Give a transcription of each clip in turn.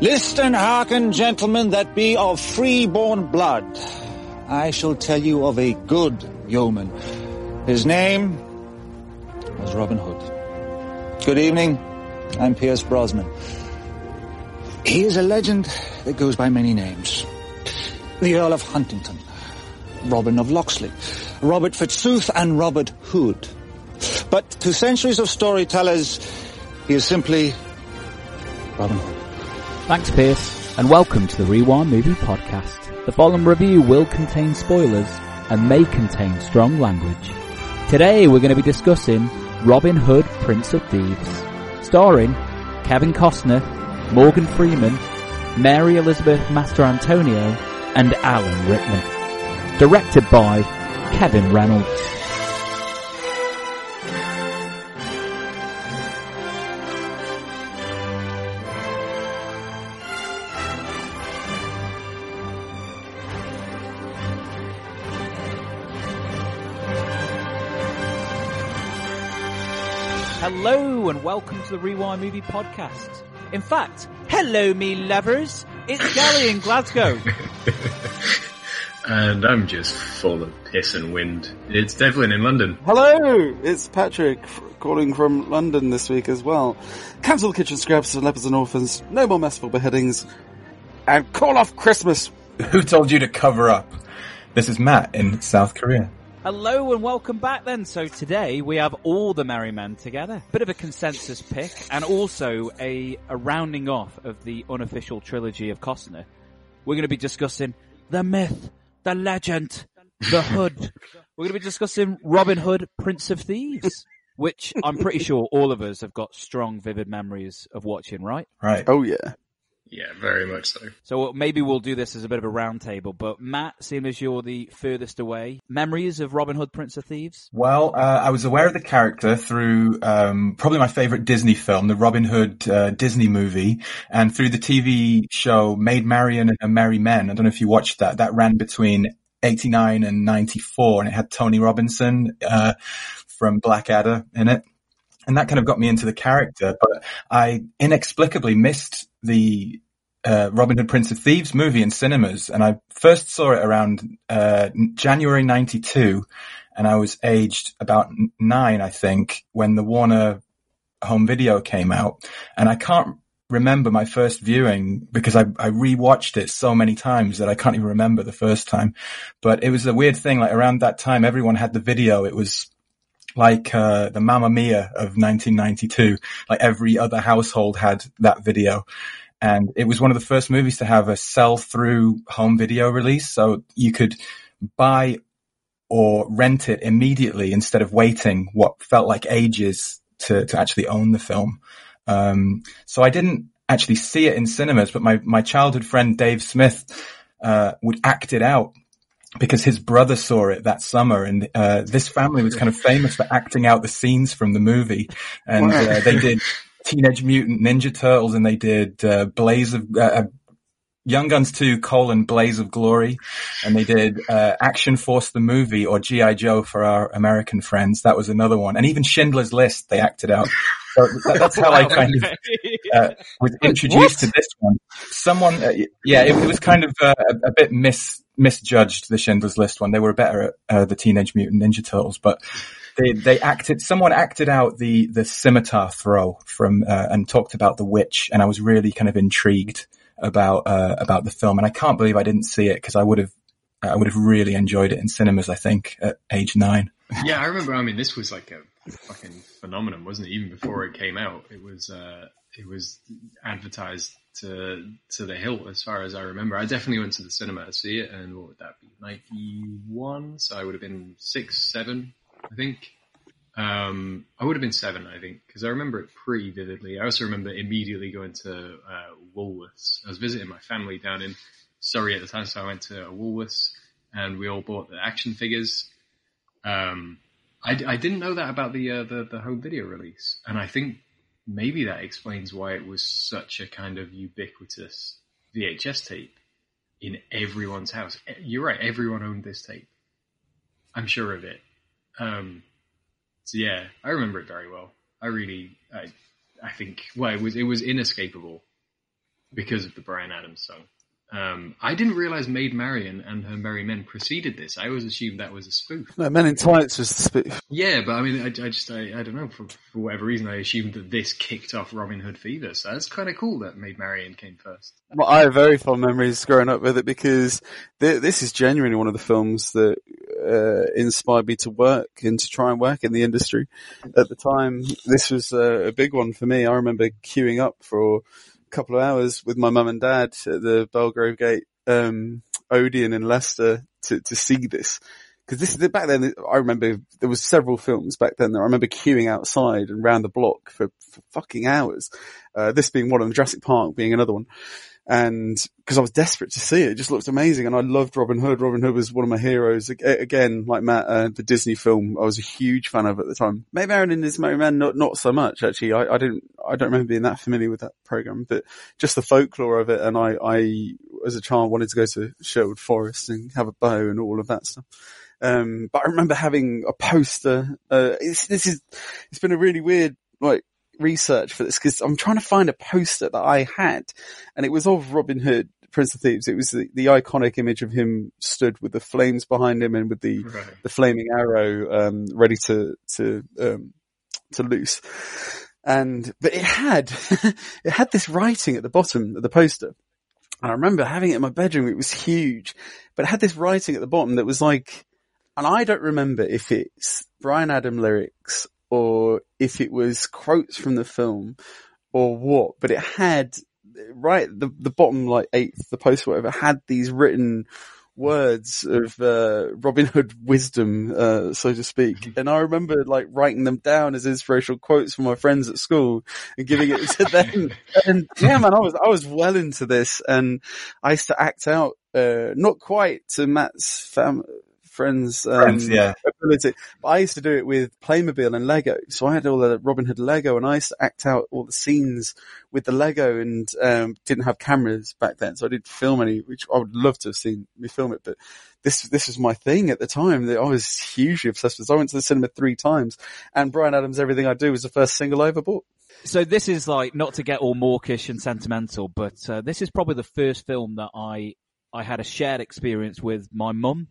List and hearken, gentlemen, that be of free-born blood. I shall tell you of a good yeoman. His name was Robin Hood. Good evening. I'm Pierce Brosnan. He is a legend that goes by many names. The Earl of Huntingdon, Robin of Locksley, Robert Fitzooth, and Robert Hood. But to centuries of storytellers, he is simply Robin Hood. Thanks, Pierce, and welcome to the Rewind Movie Podcast. The following review will contain spoilers and may contain strong language. Today we're going to be discussing Robin Hood, Prince of Thieves, starring Kevin Costner, Morgan Freeman, Mary Elizabeth Mastrantonio, and Alan Rickman. Directed by Kevin Reynolds. Hello and welcome to the Rewind Movie Podcast. In fact, hello me lovers, it's Gali in Glasgow. and I'm just full of piss and wind. It's Devlin in London. Hello, it's Patrick calling from London this week as well. Cancel the kitchen scraps for lepers and orphans, no more messful beheadings, and call off Christmas. Who told you to cover up? This is Matt in South Korea. Hello and welcome back then. So today we have all the Merry Men together. Bit of a consensus pick and also a, a rounding off of the unofficial trilogy of Costner. We're going to be discussing the myth, the legend, the hood. We're going to be discussing Robin Hood, Prince of Thieves, which I'm pretty sure all of us have got strong, vivid memories of watching, right? Right. Oh yeah. Yeah, very much so. So maybe we'll do this as a bit of a roundtable. But Matt, seeing as you're the furthest away, memories of Robin Hood, Prince of Thieves? Well, uh, I was aware of the character through um, probably my favorite Disney film, the Robin Hood uh, Disney movie, and through the TV show Maid Marian and Merry Men. I don't know if you watched that. That ran between 89 and 94, and it had Tony Robinson uh, from Blackadder in it. And that kind of got me into the character, but I inexplicably missed the uh, Robin Hood Prince of Thieves movie in cinemas, and I first saw it around uh, January '92, and I was aged about nine, I think, when the Warner home video came out, and I can't remember my first viewing because I, I rewatched it so many times that I can't even remember the first time. But it was a weird thing. Like around that time, everyone had the video. It was like uh, the Mamma Mia of 1992. Like every other household had that video. And it was one of the first movies to have a sell through home video release. So you could buy or rent it immediately instead of waiting what felt like ages to, to actually own the film. Um, so I didn't actually see it in cinemas, but my, my childhood friend Dave Smith, uh, would act it out because his brother saw it that summer and uh, this family was kind of famous for acting out the scenes from the movie. And uh, they did teenage mutant ninja turtles and they did uh, blaze of uh, uh, young guns 2 colon blaze of glory. And they did uh, action force the movie or gi joe for our american friends. That was another one. And even schindler's list they acted out. So that, that's how i kind of was introduced to this one. Someone yeah it, it, was kind of a, a bit mis misjudged the Schindler's List one. They were better at uh, the Teenage Mutant Ninja Turtles, but they they acted. Someone acted out the the scimitar throw from uh, and talked about the witch, and I was really kind of intrigued about uh, about the film. And I can't believe I didn't see it because I would have I would have really enjoyed it in cinemas. I think at age nine. Yeah, I remember. I mean, this was like a fucking phenomenon, wasn't it? Even before it came out, it was uh, it was advertised to to the hilt as far as I remember. I definitely went to the cinema to see it, and what would that be? Ninety one, so I would have been six, seven, I think. Um, I would have been seven, I think, because I remember it pretty vividly. I also remember immediately going to uh, Woolworths. I was visiting my family down in Surrey at the time, so I went to Woolworths, and we all bought the action figures. Um, I, I, didn't know that about the, uh, the the home video release, and I think maybe that explains why it was such a kind of ubiquitous VHS tape in everyone's house. You're right, everyone owned this tape. I'm sure of it. Um, so yeah, I remember it very well. I really, I, I think, well, it was it was inescapable because of the Bryan Adams song. Um, I didn't realize Maid Marian and Her Merry Men preceded this. I always assumed that was a spoof. No, Men in Tights was the spoof. Yeah, but I mean, I, I just, I, I don't know, for, for whatever reason, I assumed that this kicked off Robin Hood fever. So that's kind of cool that Maid Marian came first. Well, I have very fond memories growing up with it because th- this is genuinely one of the films that uh, inspired me to work and to try and work in the industry. At the time, this was uh, a big one for me. I remember queuing up for couple of hours with my mum and dad at the Belgrave Gate um, Odeon in Leicester to, to see this. Cause this is back then, I remember there was several films back then that I remember queuing outside and round the block for, for fucking hours. Uh, this being one of them, Jurassic Park being another one and because I was desperate to see it, it just looked amazing. And I loved Robin Hood. Robin Hood was one of my heroes. Again, like Matt, uh, the Disney film, I was a huge fan of at the time. Maid Marian and His Merry Men, not, not so much actually. I, I didn't, I don't remember being that familiar with that program, but just the folklore of it. And I, I, as a child wanted to go to Sherwood Forest and have a bow and all of that stuff. Um, but I remember having a poster, uh, this is, it's been a really weird, like, research for this because I'm trying to find a poster that I had and it was of Robin Hood, Prince of Thieves. It was the, the iconic image of him stood with the flames behind him and with the, right. the flaming arrow, um, ready to, to, um, to loose. And, but it had, it had this writing at the bottom of the poster. And I remember having it in my bedroom. It was huge, but it had this writing at the bottom that was like, and I don't remember if it's Bryan Adam lyrics or if it was quotes from the film or what, but it had right the the bottom like eighth, the post whatever had these written words of uh, Robin Hood wisdom, uh, so to speak. Mm-hmm. And I remember like writing them down as inspirational quotes from my friends at school and giving it to them. and yeah, man, I was I was well into this, and I used to act out. Uh, not quite to Matt's fam- friends, um, friends yeah. ability. But I used to do it with Playmobil and Lego. So I had all the Robin Hood Lego and I used to act out all the scenes with the Lego and, um, didn't have cameras back then. So I didn't film any, which I would love to have seen me film it, but this, this was my thing at the time that I was hugely obsessed with. So I went to the cinema three times and Bryan Adams, Everything I Do was the first single I ever bought. So this is like, not to get all mawkish and sentimental, but, uh, this is probably the first film that I, I had a shared experience with my mum.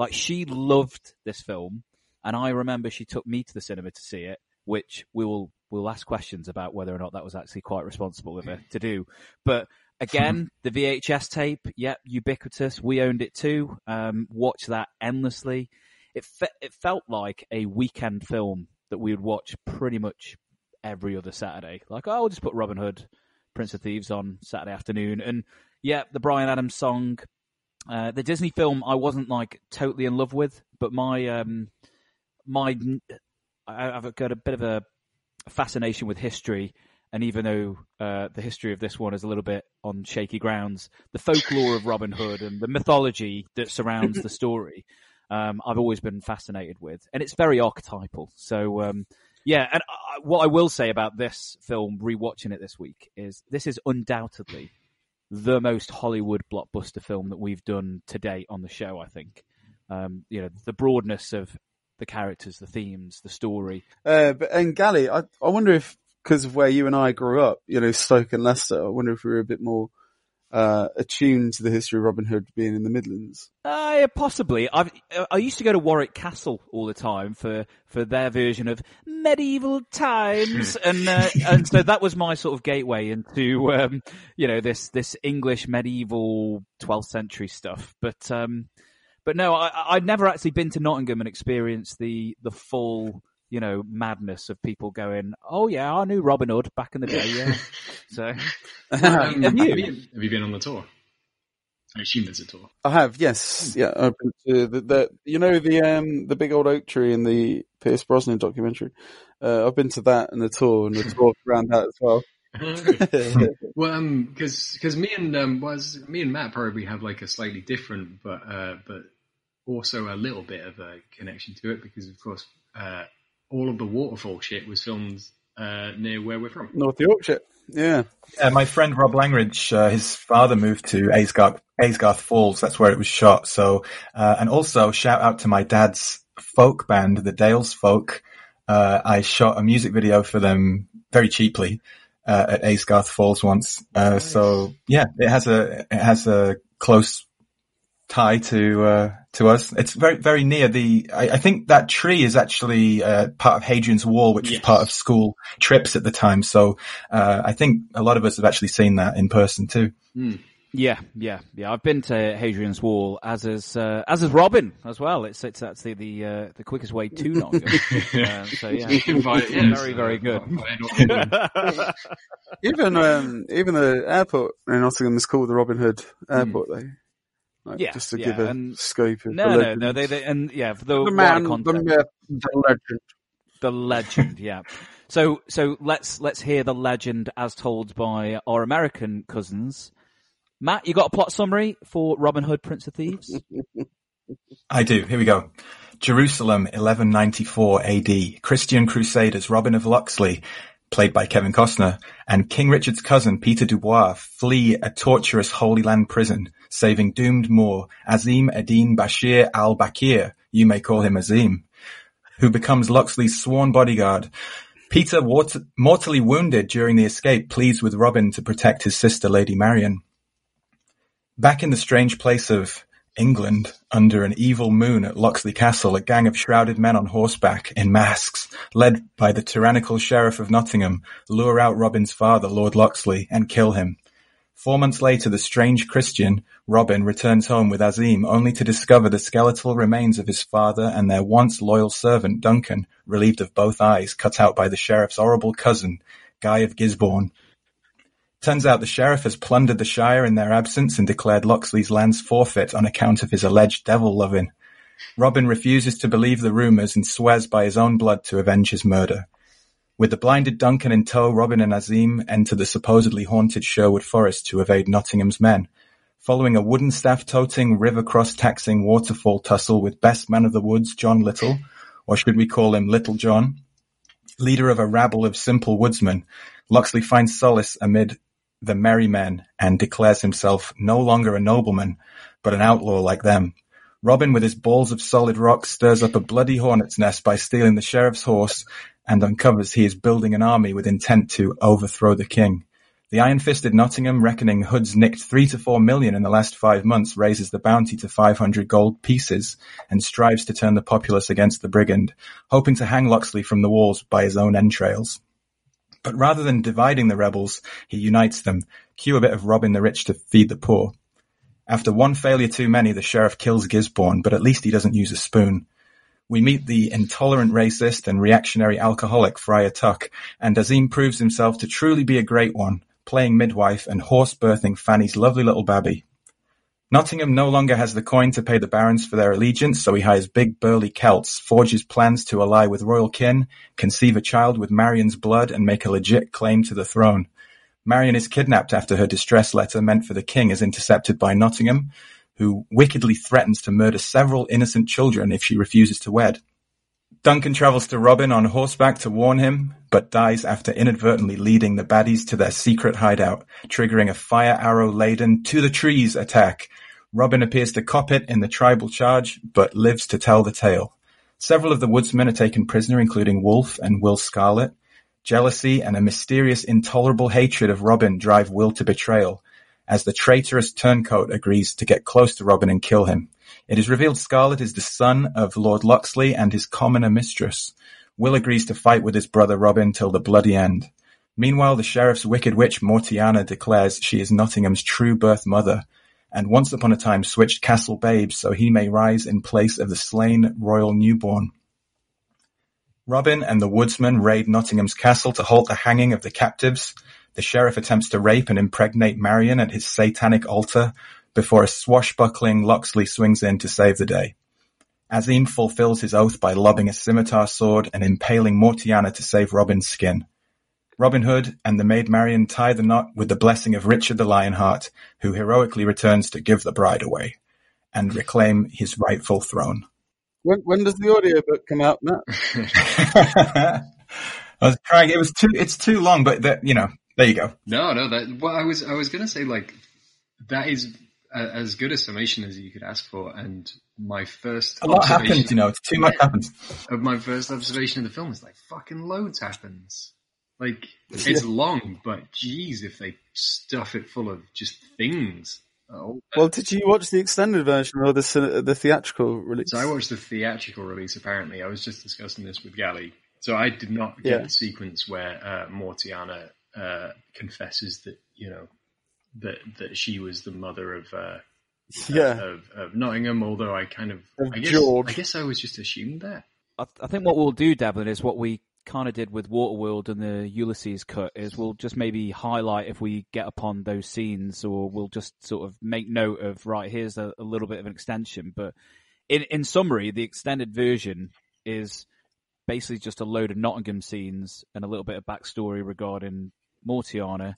Like she loved this film, and I remember she took me to the cinema to see it, which we will we'll ask questions about whether or not that was actually quite responsible of her to do. But again, the VHS tape, yep, ubiquitous. We owned it too. Um, watched that endlessly. It fe- it felt like a weekend film that we would watch pretty much every other Saturday. Like, oh, I'll just put Robin Hood, Prince of Thieves on Saturday afternoon, and yeah, the Bryan Adams song uh, the Disney film I wasn't like totally in love with, but my um, my I've got a bit of a fascination with history, and even though uh, the history of this one is a little bit on shaky grounds, the folklore of Robin Hood and the mythology that surrounds the story, um, I've always been fascinated with, and it's very archetypal. So um, yeah, and I, what I will say about this film, rewatching it this week, is this is undoubtedly the most Hollywood blockbuster film that we've done to date on the show. I think, um, you know, the broadness of the characters, the themes, the story. Uh, but and Gali, I I wonder if because of where you and I grew up, you know, Stoke and Leicester, I wonder if we were a bit more uh, attuned to the history of Robin Hood being in the Midlands? Uh, yeah, possibly. I've, I used to go to Warwick Castle all the time for, for their version of medieval times, and uh, and so that was my sort of gateway into um, you know this this English medieval 12th century stuff. But um, but no, I, I'd never actually been to Nottingham and experienced the the full you know, madness of people going, "Oh yeah, I knew Robin Hood back in the day." Yeah. so, um, have, you? have you been on the tour? I assume there's a tour. I have, yes, yeah. I've been to the, the you know the um the big old oak tree in the Pierce Brosnan documentary. Uh, I've been to that and the tour and the tour around that as well. well, um, because because me and um was me and Matt probably have like a slightly different, but uh, but also a little bit of a connection to it because of course uh, all of the waterfall shit was filmed uh, near where we're from. North Yorkshire. Yeah. Yeah, my friend Rob Langridge, uh, his father moved to Aysgarth, Aysgarth Falls. That's where it was shot. So, uh, and also shout out to my dad's folk band, the Dales Folk. Uh, I shot a music video for them very cheaply. uh, at Aysgarth Falls once. Uh, So yeah, it has a it has a close tie to uh, to us. It's very very near the. I, I think that tree is actually uh, part of Hadrian's Wall, which Yes. was part of school trips at the time. So uh, I think a lot of us have actually seen that in person too. Yeah, yeah, yeah. I've been to Hadrian's Wall, as is uh, as is Robin as well. It's it's that's the the, uh, the quickest way to Nottingham. uh, so yeah, Invite- yeah, very very good. invite. Even um, even the airport in Nottingham is called the Robin Hood Airport. Though, like, Yeah, just to yeah, give a and- scope of no, the no, legend. no. They, they and yeah, the, the man, the myth, the legend. the legend yeah so so let's let's hear the legend as told by our american cousins matt you got a plot summary for robin hood prince of thieves I do. Here we go. Jerusalem, 1194 AD. Christian Crusaders Robin of Locksley, played by Kevin Costner, and King Richard's cousin Peter Dubois flee a torturous Holy Land prison, saving doomed Moor Azeem Adin Bashir al-Bakir, you may call him Azeem, who becomes Locksley's sworn bodyguard. Peter, mortally wounded during the escape, pleads with Robin to protect his sister Lady Marian. Back in the strange place of England, under an evil moon at Locksley Castle, a gang of shrouded men on horseback in masks, led by the tyrannical sheriff of Nottingham, lure out Robin's father, Lord Locksley, and kill him. Four months later, the strange Christian, Robin, returns home with Azeem, only to discover the skeletal remains of his father and their once loyal servant, Duncan, relieved of both eyes, cut out by the sheriff's horrible cousin, Guy of Gisborne. Turns out the sheriff has plundered the Shire in their absence and declared Locksley's lands forfeit on account of his alleged devil loving. Robin refuses to believe the rumours and swears by his own blood to avenge his murder. With the blinded Duncan in tow, Robin and Azeem enter the supposedly haunted Sherwood Forest to evade Nottingham's men. Following a wooden staff-toting, river-cross-taxing waterfall tussle with best man of the woods, John Little, or should we call him Little John, leader of a rabble of simple woodsmen, Locksley finds solace amid the merry men and declares himself no longer a nobleman, but an outlaw like them. Robin, with his balls of solid rock, stirs up a bloody hornet's nest by stealing the sheriff's horse and uncovers he is building an army with intent to overthrow the king. The iron-fisted Nottingham, reckoning Hood's nicked three to four million in the last five months, raises the bounty to 500 gold pieces and strives to turn the populace against the brigand, hoping to hang Locksley from the walls by his own entrails. But rather than dividing the rebels, he unites them. Cue a bit of robbing the rich to feed the poor. After one failure too many, the sheriff kills Gisborne, but at least he doesn't use a spoon. We meet the intolerant racist and reactionary alcoholic Friar Tuck, and Azeem proves himself to truly be a great one, playing midwife and horse birthing Fanny's lovely little babby. Nottingham no longer has the coin to pay the barons for their allegiance, so he hires big burly Celts, forges plans to ally with royal kin, conceive a child with Marion's blood, and make a legit claim to the throne. Marion is kidnapped after her distress letter meant for the king is intercepted by Nottingham, who wickedly threatens to murder several innocent children if she refuses to wed. Duncan travels to Robin on horseback to warn him, but dies after inadvertently leading the baddies to their secret hideout, triggering a fire arrow laden to the trees attack. Robin appears to cop it in the tribal charge, but lives to tell the tale. Several of the woodsmen are taken prisoner, including Wolfe and Will Scarlet. Jealousy and a mysterious intolerable hatred of Robin drive Will to betrayal, as the traitorous turncoat agrees to get close to Robin and kill him. It is revealed Scarlet is the son of Lord Locksley and his commoner mistress. Will agrees to fight with his brother Robin till the bloody end. Meanwhile, the sheriff's wicked witch Mortiana declares she is Nottingham's true birth mother, and once upon a time switched castle babes so he may rise in place of the slain royal newborn. Robin and the woodsman raid Nottingham's castle to halt the hanging of the captives. The sheriff attempts to rape and impregnate Marion at his satanic altar before a swashbuckling Locksley swings in to save the day. Azeem fulfills his oath by lobbing a scimitar sword and impaling Mortiana to save Robin's skin. Robin Hood and the maid Marian tie the knot with the blessing of Richard the Lionheart, who heroically returns to give the bride away and reclaim his rightful throne. When, when does the audiobook come out, Matt? I was trying. It was too. It's too long, but that you know. There you go. No, no. That well, I was I was gonna say like that is a, as good a summation as you could ask for. And my first A lot happens. You know, it's too much happens. of my first observation of the film is like fucking loads happens. Like it's long, but geez, if they stuff it full of just things. Oh, Well, did you watch the extended version or the the theatrical release? So I watched the theatrical release. Apparently, I was just discussing this with Gali. So I did not get Yeah. the sequence where uh, Mortiana uh, confesses that you know that that she was the mother of uh, yeah. of, of Nottingham. Although I kind of, Of I guess, George. I guess I was just assumed that. I, I think what we'll do, Devlin, is what we kind of did with Waterworld and the Ulysses cut is we'll just maybe highlight if we get upon those scenes or we'll just sort of make note of, right, here's a, a little bit of an extension. But in, in summary, the extended version is basically just a load of Nottingham scenes and a little bit of backstory regarding Mortiana.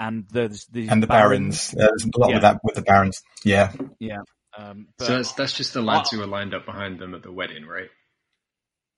And there's the and the barons. Uh, there's a lot Yeah. with that with the barons. Yeah, Yeah. Um, but, so that's that's just the lads who were lined up behind them at the wedding, right?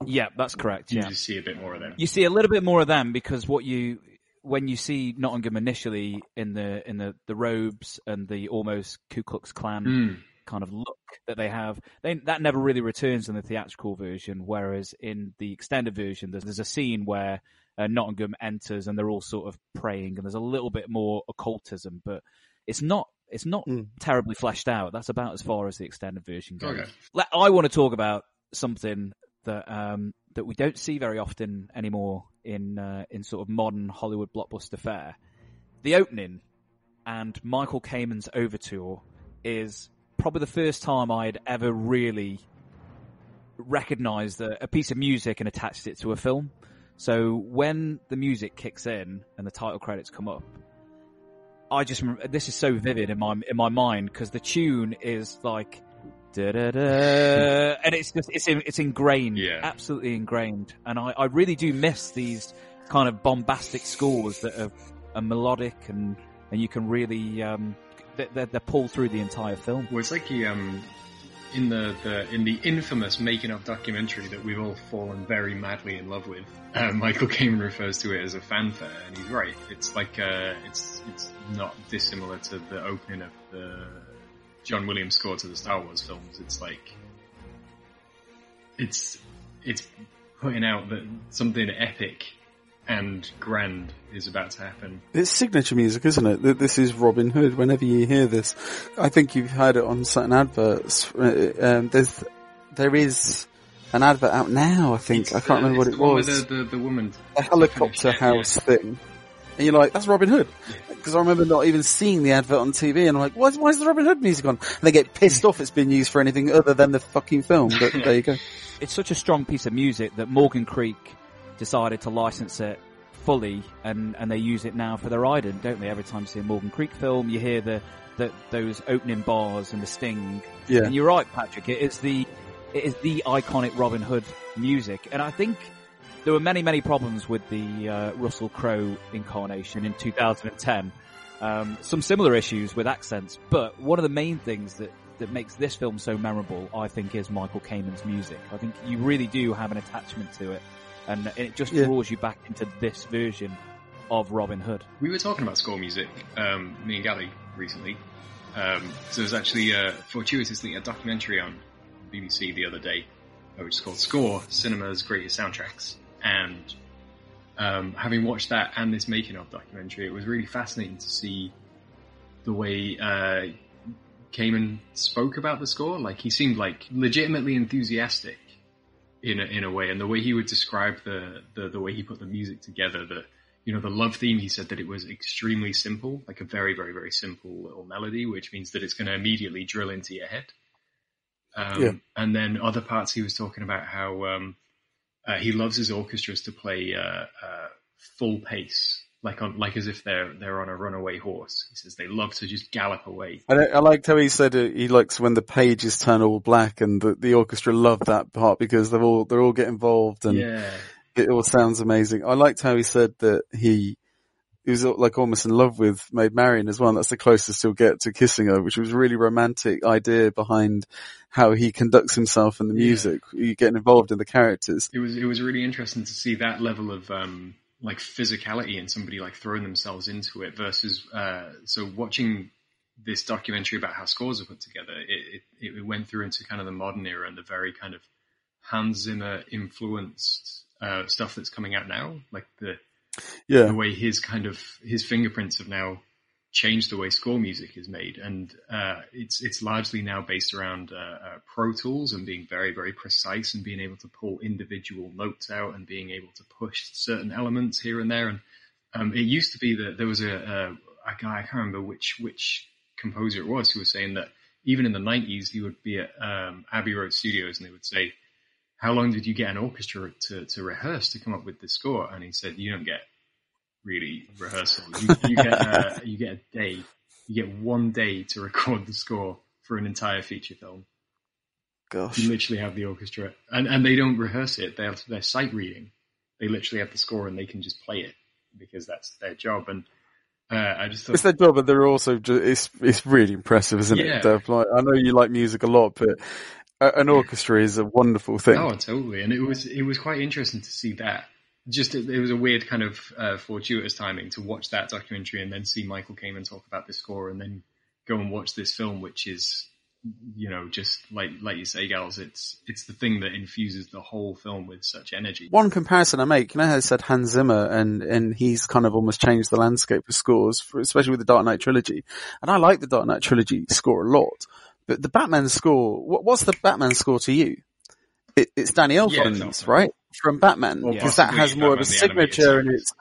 Yeah, that's correct. You Yeah. just see a bit more of them. You see a little bit more of them because what you when you see Nottingham initially in the in the, the robes and the almost Ku Klux Klan Mm. kind of look that they have, they, that never really returns in the theatrical version. Whereas in the extended version, there's, there's a scene where uh, Nottingham enters and they're all sort of praying, and there's a little bit more occultism, but it's not it's not Mm. terribly fleshed out. That's about as far as the extended version goes. Okay. Let- I want to talk about something that um, that we don't see very often anymore in uh, in sort of modern Hollywood blockbuster fare. The opening and Michael Kamen's overture is probably the first time I'd ever really recognized a, a piece of music and attached it to a film. So when the music kicks in and the title credits come up, I just this is so vivid in my in my mind because the tune is like and it's just it's in- it's ingrained, Yeah. absolutely ingrained. And I, I really do miss these kind of bombastic scores that are, are melodic and and you can really um they they're, they're pulled through the entire film. Well, it's like he, um, in the, the in the infamous making of documentary that we've all fallen very madly in love with. Uh, Michael Kamen refers to it as a fanfare, and he's right. It's like uh, it's it's not dissimilar to the opening of the John Williams score to the Star Wars films. It's like it's it's putting out that something epic and grand is about to happen. It's signature music, isn't it? Th- This is Robin Hood. Whenever you hear this, I think you've heard it on certain adverts. Uh, Um, there's, there is an advert out now. I think It's I can't the- remember what it the was. The, the, the woman. a helicopter Yeah. house thing, and you're like, "That's Robin Hood." Because I remember not even seeing the advert on TV, and I'm like, "Why, why is the Robin Hood music on?" And they get pissed off it's been used for anything other than the fucking film. But there you go. it's such a strong piece of music that Morgan Creek decided to license it fully, and, and they use it now for their ident, don't they? Every time you see a Morgan Creek film, you hear the, the those opening bars and the sting. Yeah. And you're right, Patrick. It is the it is the iconic Robin Hood music, and I think there were many many problems with the uh, Russell Crowe incarnation in 2010. Um, some similar issues with accents, but one of the main things that that makes this film so memorable, I think, is Michael Kamen's music. I think you really do have an attachment to it, and it just Yeah. draws you back into this version of Robin Hood. We were talking about score music, um, me and Gali, recently. Um, so there was actually, uh, fortuitously, a documentary on BBC the other day, uh, which is called Score, Cinema's Greatest Soundtracks. And um, having watched that and this making of documentary, it was really fascinating to see the way uh, Kamen spoke about the score. Like, he seemed like legitimately enthusiastic in a, in a way, and the way he would describe the, the, the way he put the music together, the, you know, the love theme, he said that it was extremely simple, like a very, very, very simple little melody, which means that it's going to immediately drill into your head. Um, Yeah. And then other parts, he was talking about how um, uh, he loves his orchestras to play uh, uh, full pace, like on, like as if they're they're on a runaway horse. He says they love to just gallop away. I, I liked how he said uh, he likes when the pages turn all black, and the, the orchestra love that part because they're all they're all get involved, and Yeah, it all sounds amazing. I liked how he said that he he was like almost in love with Maid Marian as well. That's the closest he'll get to kissing her, which was a really romantic idea behind how he conducts himself in the Yeah. music. You getting involved in the characters. it was it was really interesting to see that level of um, like physicality and somebody like throwing themselves into it versus uh, so watching this documentary about how scores are put together. It, it it went through into kind of the modern era and the very kind of Hans Zimmer influenced uh, stuff that's coming out now, like the Yeah. the way his kind of his fingerprints have now changed the way score music is made, and uh, it's it's largely now based around uh, uh, Pro Tools and being very very precise and being able to pull individual notes out and being able to push certain elements here and there. And um, it used to be that there was a, a, guy I can't remember which which composer it was who was saying that even in the nineties he would be at um, Abbey Road Studios and they would say. How long did you get an orchestra to, to rehearse to come up with the score? And he said, you don't get really rehearsal. You, you get a, you get a day, you get one day to record the score for an entire feature film. Gosh. You literally have the orchestra, and and they don't rehearse it. They're they're sight reading. They literally have the score and they can just play it because that's their job. And uh, I just thought, It's their job, but they're also just, it's, it's really impressive, isn't Yeah. it, Like, I know you like music a lot, but an orchestra is a wonderful thing. oh, totally. And it was it was quite interesting to see that. Just it, it was a weird kind of uh, fortuitous timing to watch that documentary and then see Michael Kamen talk about the score and then go and watch this film, which is you know just like like you say, gals. It's it's the thing that infuses the whole film with such energy. One comparison I make, you know how I said Hans Zimmer and, and he's kind of almost changed the landscape of scores, for, especially with the Dark Knight trilogy. And I like the Dark Knight trilogy score a lot. But the Batman score, what, what's the Batman score to you? It, it's Danny Yeah, it's Elfman's, Elfman. right? From Batman. Or Because that has more of a Batman the Animated signature and Series. it's,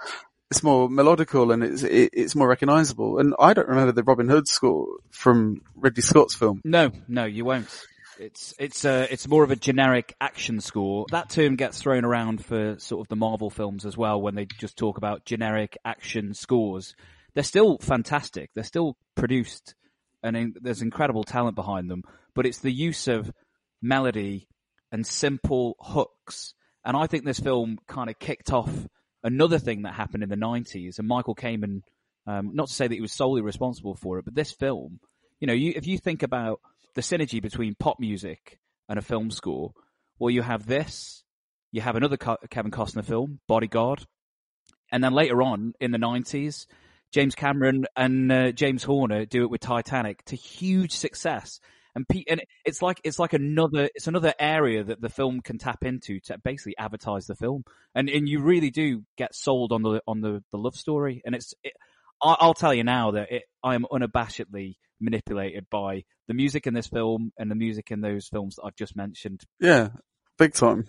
it's more melodical and it's, it, it's more recognizable. And I don't remember the Robin Hood score from Ridley Scott's film. No, no, you won't. It's it's uh, it's more of a generic action score. That term gets thrown around for sort of the Marvel films as well when they just talk about generic action scores. They're still fantastic. They're still produced, and there's incredible talent behind them. But it's the use of melody and simple hooks. And I think this film kind of kicked off another thing that happened in the 90s. And Michael Kamen, um, not to say that he was solely responsible for it, but this film, you know, you, if you think about the synergy between pop music and a film score, well, you have this, you have another Kevin Costner film, Bodyguard, and then later on in the 90s, James Cameron and uh, James Horner do it with Titanic to huge success. And, pe- and it's like it's like another it's another area that the film can tap into to basically advertise the film, and and you really do get sold on the on the, the love story. And it's it, I- I'll tell you now that it, I am unabashedly manipulated by the music in this film and the music in those films that I've just mentioned. Yeah. Big time.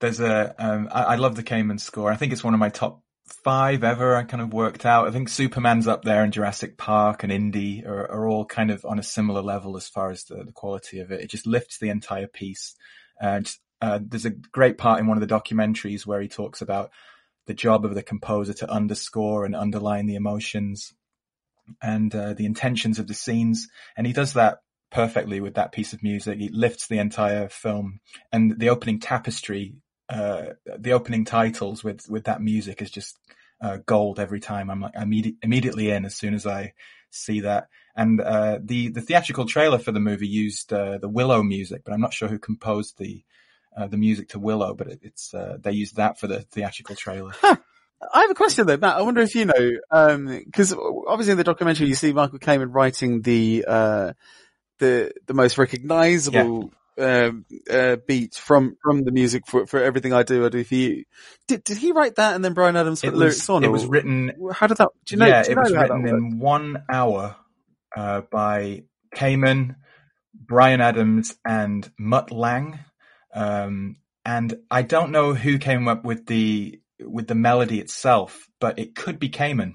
There's a, um, I, I love the Kamen score. I think it's one of my top five ever. I kind of worked out. I think Superman's up there and Jurassic Park and Indy are, are all kind of on a similar level as far as the, the quality of it. It just lifts the entire piece. Uh, uh, there's a great part in one of the documentaries where he talks about the job of the composer to underscore and underline the emotions and uh, the intentions of the scenes. And he does that perfectly with that piece of music. It lifts the entire film and the opening tapestry uh, the opening titles with with that music is just uh, gold every time. I'm like immediate, immediately in as soon as I see that. And uh, the the theatrical trailer for the movie used uh, the Willow music, but I'm not sure who composed the uh, the music to Willow, but it, it's uh, they used that for the theatrical trailer. I have a question though, Matt. I wonder if you know, because obviously in the documentary you see Michael Kamen writing the uh, the the most recognizable um, uh, beat from from the music for for everything I do, I do for you. Did did he write that and then Bryan Adams put It lyrics was, on? it was written How did that? Do you know? yeah, you it was know that written in one hour uh, by Kamen, Bryan Adams, and Mutt Lange. Um, and I don't know who came up with the with the melody itself, but it could be Kamen.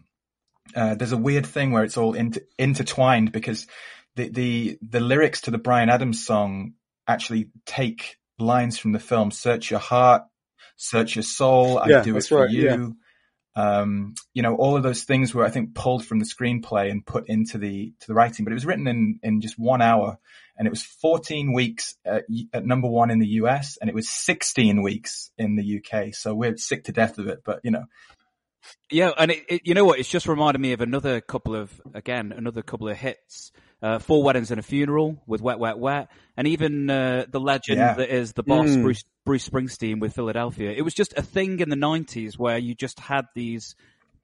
Uh, there's a weird thing where it's all inter- intertwined because the, the the lyrics to the Brian Adams song actually take lines from the film "Search Your Heart," "Search Your Soul," Yeah, "I Do It for right, You." yeah. um, you know, all of those things were, I think, pulled from the screenplay and put into the to the writing. But it was written in in just one hour, and it was 14 weeks at, at number one in the US, and it was 16 weeks in the UK. So we're sick to death of it. But you know, Yeah, and it, it, you know what? It's just reminded me of another couple of again another couple of hits. Uh, Four Weddings and a Funeral with Wet Wet Wet, and even uh, the legend Yeah. that is the boss Mm. Bruce Bruce Springsteen with Philadelphia. It was just a thing in the '90s where you just had these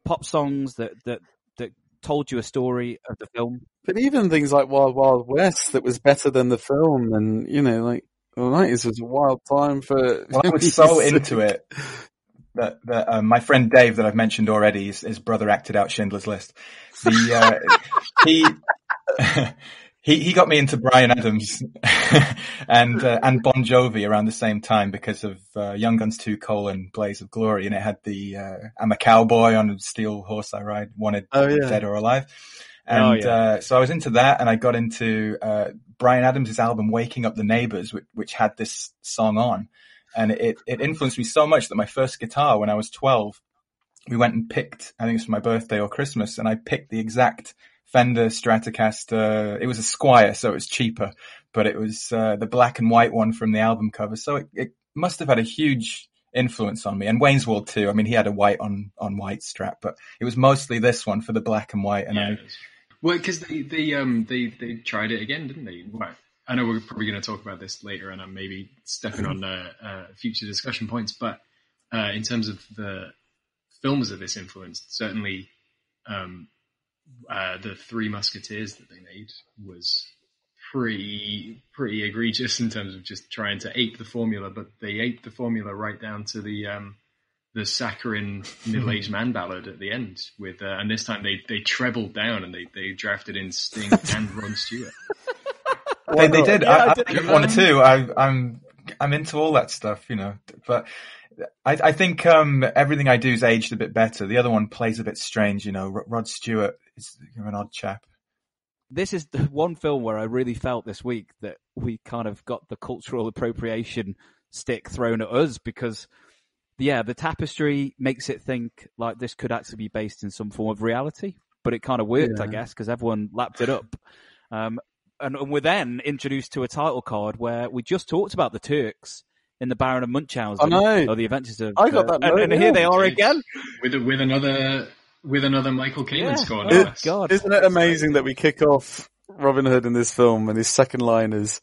pop songs that that that told you a story of the film. But even things like Wild Wild West that was better than the film, and you know, like the nineties was a wild time for. well, I was so into it that, that uh, my friend Dave that I've mentioned already, his, his brother acted out Schindler's List. The uh, he. He he got me into Bryan Adams and uh, and Bon Jovi around the same time because of uh, Young Guns 2 colon Blaze of Glory and it had the uh, I'm a cowboy on a steel horse I ride wanted Oh, yeah. dead or alive and Oh, yeah. uh, so I was into that and I got into uh, Bryan Adams' album Waking Up the Neighbors which, which had this song on and it it influenced me so much that my first guitar when I was 12 we went and picked I think it's for my birthday or Christmas and I picked the exact Fender Stratocaster. It was a Squier, so it was cheaper, but it was uh, the black and white one from the album cover. So it, it must have had a huge influence on me. And Wayne's World too. I mean, he had a white on on white strap, but it was mostly this one for the black and white. And Yeah. I, Well, because they they um they they tried it again, didn't they? Right. I know we're probably going to talk about this later, and I'm maybe stepping on uh, uh, future discussion points. But uh, in terms of the films that this influenced, certainly um, uh, the Three Musketeers that they made was pretty pretty egregious in terms of just trying to ape the formula. But they aped the formula right down to the um, the saccharine middle-aged man ballad at the end with, uh, and this time they, they trebled down and they, they drafted in Sting and Ron Stewart. they, they did. Yeah, I, I I, did. did one too. I, I'm I'm into all that stuff, you know. But I, I think um, everything I do is aged a bit better. The other one plays a bit strange, you know. Rod Stewart is an odd chap. this is the one film where I really felt this week that we kind of got the cultural appropriation stick thrown at us because, yeah, the tapestry makes it think like this could actually be based in some form of reality, but it kind of worked, I guess, because everyone lapped it up. Um, and, and we're then introduced to a title card where we just talked about the Turks in the Baron of Munchausen. I know. Or the Adventures of. I got uh, that and, and here they are again. with with another with another Michael Kamen Yeah. score. Oh, no. God. Isn't it amazing that we kick off Robin Hood in this film and his second line is,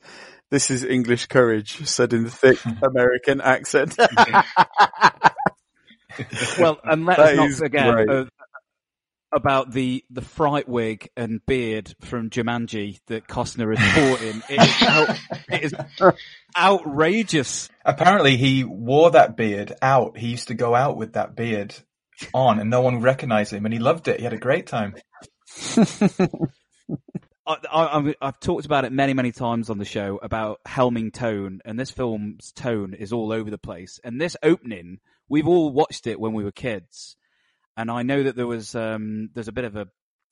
this is English courage, said in thick American accent. Well, and let That us not is forget uh, about the the fright wig and beard from Jumanji that Costner is in. It is, out, it is outrageous. Apparently, he wore that beard out. He used to go out with that beard on, and no one recognized him, and he loved it. He had a great time. I, I've talked about it many, many times on the show about helming tone, and this film's tone is all over the place. And this opening, we've all watched it when we were kids, and I know that there was um, there's a bit of a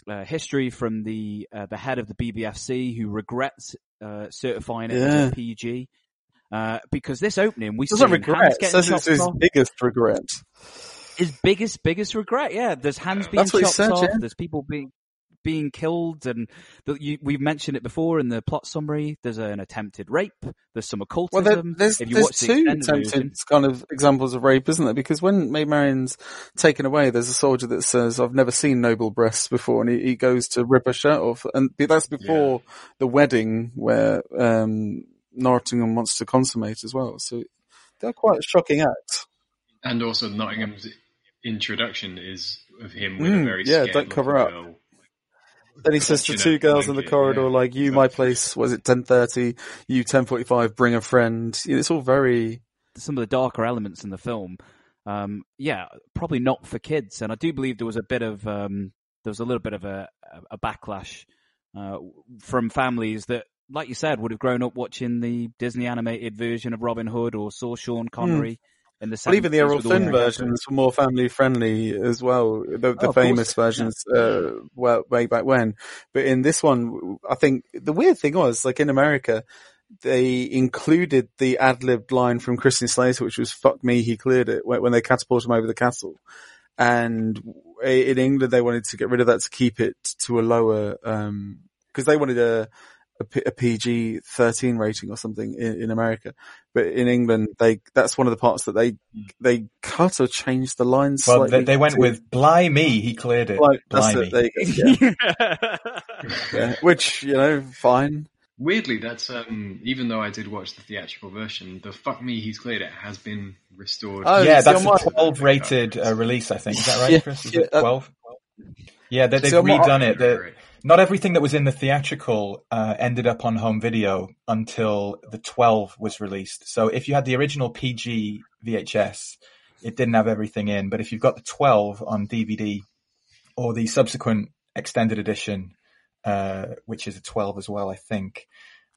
uh, history from the uh, the head of the BBFC who regrets uh, certifying it as a PG. Uh, because this opening, we Doesn't regret, says it's his off. biggest regret. His biggest, biggest regret. Yeah, there's hands being That's chopped said, off. yeah. There's people being being killed, and the, you, we've mentioned it before in the plot summary. There's an attempted rape. There's some Well, occultism. there, there's, if you there's watch the two extended attempted version, kind of examples of rape, isn't there? Because when Maid Marian's taken away, there's a soldier that says, I've never seen noble breasts before, and he, he goes to rip her shirt off. And that's before the wedding where, um, Nottingham wants to consummate as well. So they're quite a shocking act. And also Nottingham's introduction is of him with a Mm, very yeah, scared don't cover looking up. girl. Then he says to two girls in the corridor, yeah. like, you, my place, was it 10.30? You 10.45, bring a friend. It's all very, some of the darker elements in the film, um, yeah, probably not for kids. And I do believe there was a bit of um, there was a little bit of a, a backlash uh, from families that, like you said, would have grown up watching the Disney animated version of Robin Hood or saw Sean Connery in the. Well, even the 70s Errol Flynn versions were more family friendly as well. The, the Oh, famous course. versions, uh, well, way back when. But in this one, I think the weird thing was, like in America, they included the ad-libbed line from Christian Slater, which was "fuck me, he cleared it" when, when they catapulted him over the castle. And in England, they wanted to get rid of that to keep it to a lower, um, because they wanted a, a, P- a PG thirteen rating or something in, in America. But in England, they that's one of the parts that they they cut or changed the lines. Well, slightly they, they went to- with "Blimey, he cleared it." like that's Blimey. it. There go. Yeah. Yeah. Which you know, fine. Weirdly, that's um, even though I did watch the theatrical version, the "fuck me, he's cleared it" has been restored. Oh, yeah, that's a 12 rated uh, release, I think. Is that right, Yeah, Chris? Is yeah, it uh, 12? Yeah, they, they've See, on my- redone it. Not everything that was in the theatrical uh, ended up on home video until the 12 was released. So if you had the original PG VHS, it didn't have everything in. But if you've got the 12 on DVD or the subsequent extended edition, uh, which is a 12 as well, I think,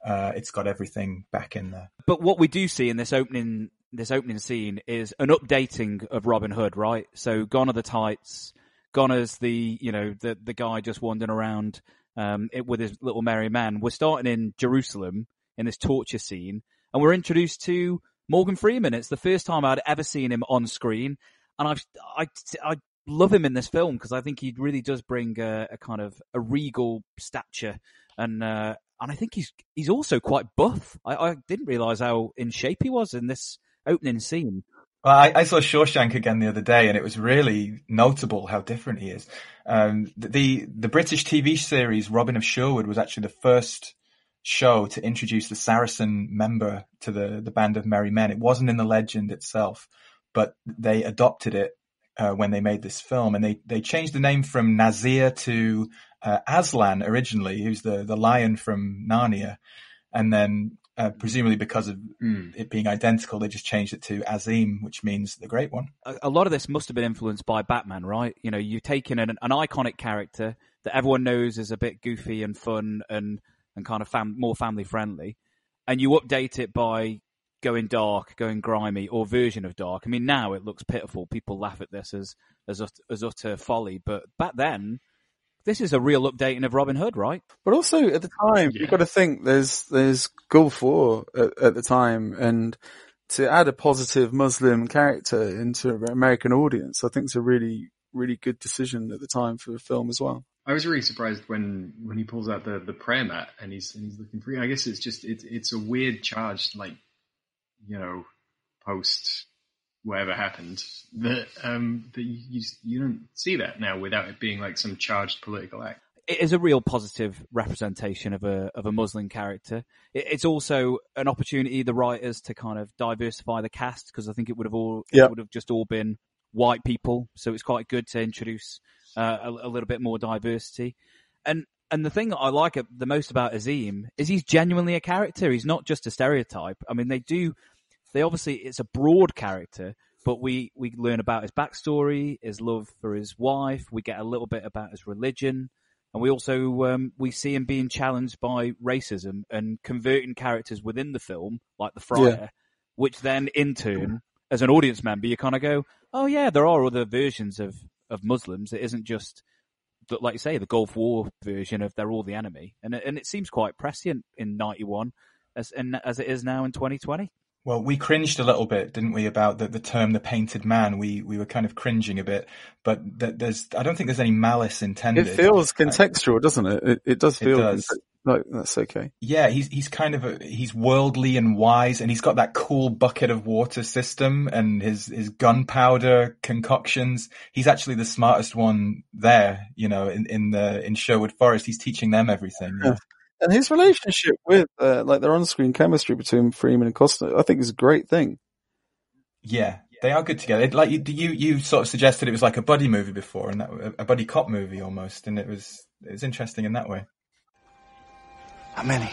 uh, it's got everything back in there. But what we do see in this opening this opening scene is an updating of Robin Hood, right? So gone are the tights, gone as the you know the the guy just wandering around um, it, with his little merry man. We're starting in Jerusalem in this torture scene, and we're introduced to Morgan Freeman. It's the first time I'd ever seen him on screen, and I've I I love him in this film because I think he really does bring a, a kind of a regal stature and uh, and I think he's he's also quite buff. I, I didn't realize how in shape he was in this opening scene. Well, I, I, saw Shawshank again the other day, and it was really notable how different he is. Um, the the British TV series Robin of Sherwood was actually the first show to introduce the Saracen member to the the band of merry men. It wasn't in the legend itself, but they adopted it uh, when they made this film, and they they changed the name from Nasir to uh, Aslan originally, who's the the lion from Narnia, and then uh, presumably because of mm. it being identical, they just changed it to Azeem, which means the Great One. A, a lot of this must have been influenced by Batman, right? You know, you've taken an, an iconic character that everyone knows is a bit goofy and fun and and kind of fam- more family friendly, and you update it by going dark, going grimy, or version of dark. I mean, now it looks pitiful. People laugh at this as as, as utter folly, but back then this is a real updating of Robin Hood, right? But also at the time, yeah. you've got to think there's there's Gulf War at, at, the time, and to add a positive Muslim character into an American audience, I think it's a really really good decision at the time for the film as well. I was really surprised when when he pulls out the the prayer mat and he's and he's looking for. I guess it's just it's it's a weird charge, like you know, post whatever happened that um, that you you don't see that now without it being like some charged political act. It is a real positive representation of a of a Muslim character. it's also an opportunity the writers to kind of diversify the cast because I think it would have all yep. it would have just all been white people. So it's quite good to introduce uh, a, a little bit more diversity. And and the thing that I like the most about Azeem is he's genuinely a character. He's not just a stereotype. I mean, they do they obviously it's a broad character, but we we learn about his backstory, his love for his wife. We get a little bit about his religion, and we also um, we see him being challenged by racism and converting characters within the film, like the friar, yeah. which then in turn, as an audience member, you kind of go, "Oh yeah, there are other versions of of Muslims. It isn't just." Like you say, the Gulf War version of they're all the enemy, and and it seems quite prescient in '91 as and as it is now in 2020. Well, we cringed a little bit, didn't we, about the, the term "the painted man"? We we were kind of cringing a bit, but there's I don't think there's any malice intended. It feels contextual, doesn't it? It, it does feel. It does. No, that's okay. Yeah, he's he's kind of a, he's worldly and wise, and he's got that cool bucket of water system and his his gunpowder concoctions. He's actually the smartest one there, you know, in in the in Sherwood Forest. He's teaching them everything. Yeah. And his relationship with, uh, like their on-screen chemistry between Freeman and Costner, I think is a great thing. Yeah, they are good together. Like you, you, you sort of suggested it was like a buddy movie before, and that a buddy cop movie almost, and it was it was interesting in that way. How many?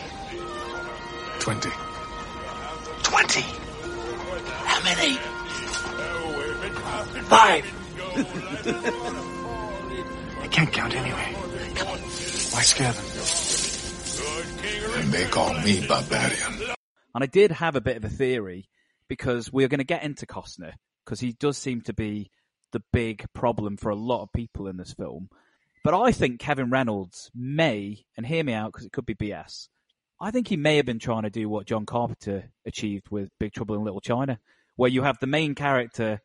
Twenty. Twenty. How many? Five. I can't count anyway. Come on. Why scare them? And they call me barbarian. And I did have a bit of a theory because we're going to get into Costner because he does seem to be the big problem for a lot of people in this film. But I think Kevin Reynolds may, and hear me out because it could be BS, I think he may have been trying to do what John Carpenter achieved with Big Trouble in Little China, where you have the main character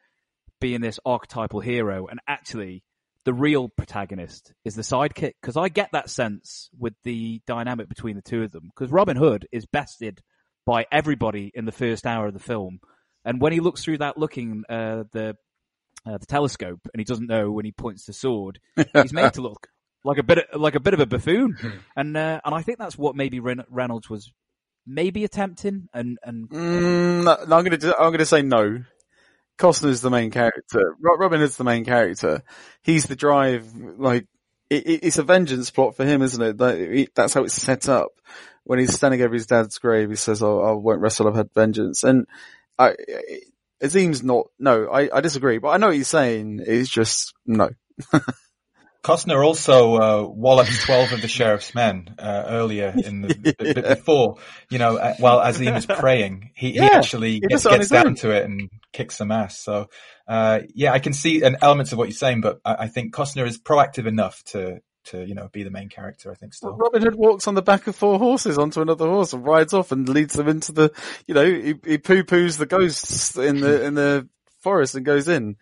being this archetypal hero and actually the real protagonist is the sidekick because I get that sense with the dynamic between the two of them because Robin Hood is bested by everybody in the first hour of the film, and when he looks through that looking uh, the uh, the telescope and he doesn't know when he points the sword, he's made to look like a bit of, like a bit of a buffoon, and uh, and I think that's what maybe Reynolds was maybe attempting and and mm, no, I'm gonna I'm gonna say no Costner's the main character. Robin Hood's the main character. He's the drive. Like it, it's a vengeance plot for him, isn't it? Like, that's how it's set up. When he's standing over his dad's grave, he says, "Oh, I won't wrestle. I've had vengeance." And I, seems not. No, I, I disagree, but I know what he's saying. It's just no. Costner also uh, walloped twelve of the sheriff's men uh, earlier in the Yeah. b- before you know uh, while Azeem is praying, he, he actually he gets, does it on gets down own. to it and kicks some ass. So uh, yeah, I can see an elements of what you're saying, but I, I think Costner is proactive enough to to you know be the main character. I think still. Robin Hood walks on the back of four horses onto another horse and rides off and leads them into the, you know, he, he poo poos the ghosts in the in the forest and goes in.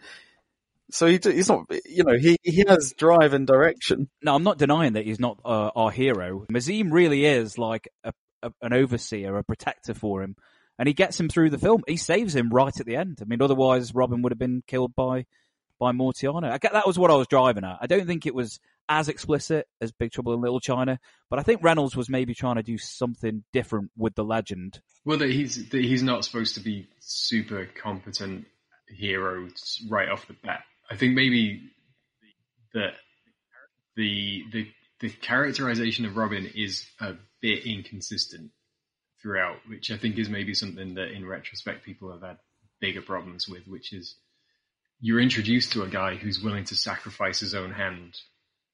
So he, he's not, you know, he he has drive and direction. No, I'm not denying that he's not uh, our hero. Mazim really is like a, a, an overseer, a protector for him, and he gets him through the film. He saves him right at the end. I mean, otherwise Robin would have been killed by by Mortianna. I get that was what I was driving at. I don't think it was as explicit as Big Trouble in Little China, but I think Reynolds was maybe trying to do something different with the legend. Well, that he's that he's not supposed to be super competent hero right off the bat. I think maybe that the the the characterization of Robin is a bit inconsistent throughout, which I think is maybe something that in retrospect people have had bigger problems with, which is you're introduced to a guy who's willing to sacrifice his own hand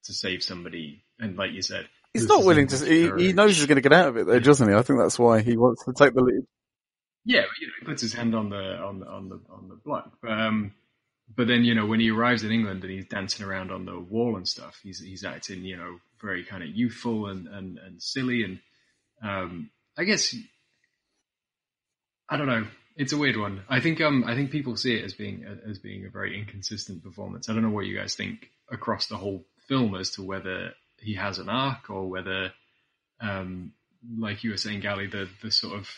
to save somebody, and like you said, He's not willing to. He, he knows he's going to get out of it, though, doesn't he? I think that's why he wants to take the lead. Yeah, you know, he puts his hand on the on the on the on the block. But, um, but then you know when he arrives in England and he's dancing around on the wall and stuff, he's he's acting you know very kind of youthful and and, and silly and um, I guess I don't know. It's a weird one. I think um I think people see it as being as being a very inconsistent performance. I don't know what you guys think across the whole film as to whether he has an arc or whether um like you were saying, Gali, the the sort of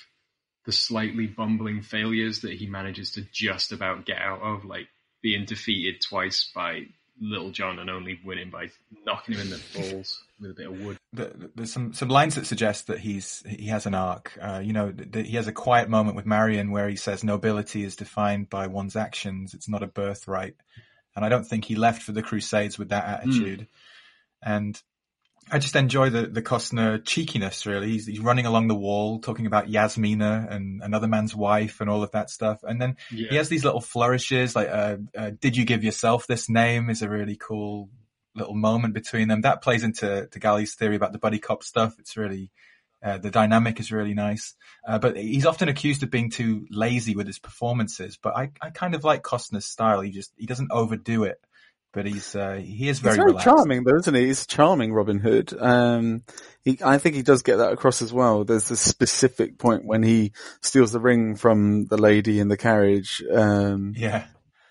the slightly bumbling failures that he manages to just about get out of, like being defeated twice by Little John and only winning by knocking him in the balls with a bit of wood. the- the- there's some some lines that suggest that he's he has an arc. Uh, you know, that he has a quiet moment with Marion where he says nobility is defined by one's actions; it's not a birthright. And I don't think he left for the Crusades with that attitude. And I just enjoy the the Costner cheekiness. Really, he's, he's running along the wall talking about Yasmina and another man's wife and all of that stuff. And then Yeah. he has these little flourishes, like uh, uh, "Did you give yourself this name?" is a really cool little moment between them. That plays into to Gali's theory about the buddy cop stuff. It's really uh, the dynamic is really nice. Uh, but he's often accused of being too lazy with his performances. But I, I kind of like Costner's style. He just he doesn't overdo it. But he's uh, he is very, He's very relaxed. charming, though, isn't he? He's charming, Robin Hood. Um, he, I think he does get that across as well. There's a specific point when he steals the ring from the lady in the carriage, um, Yeah,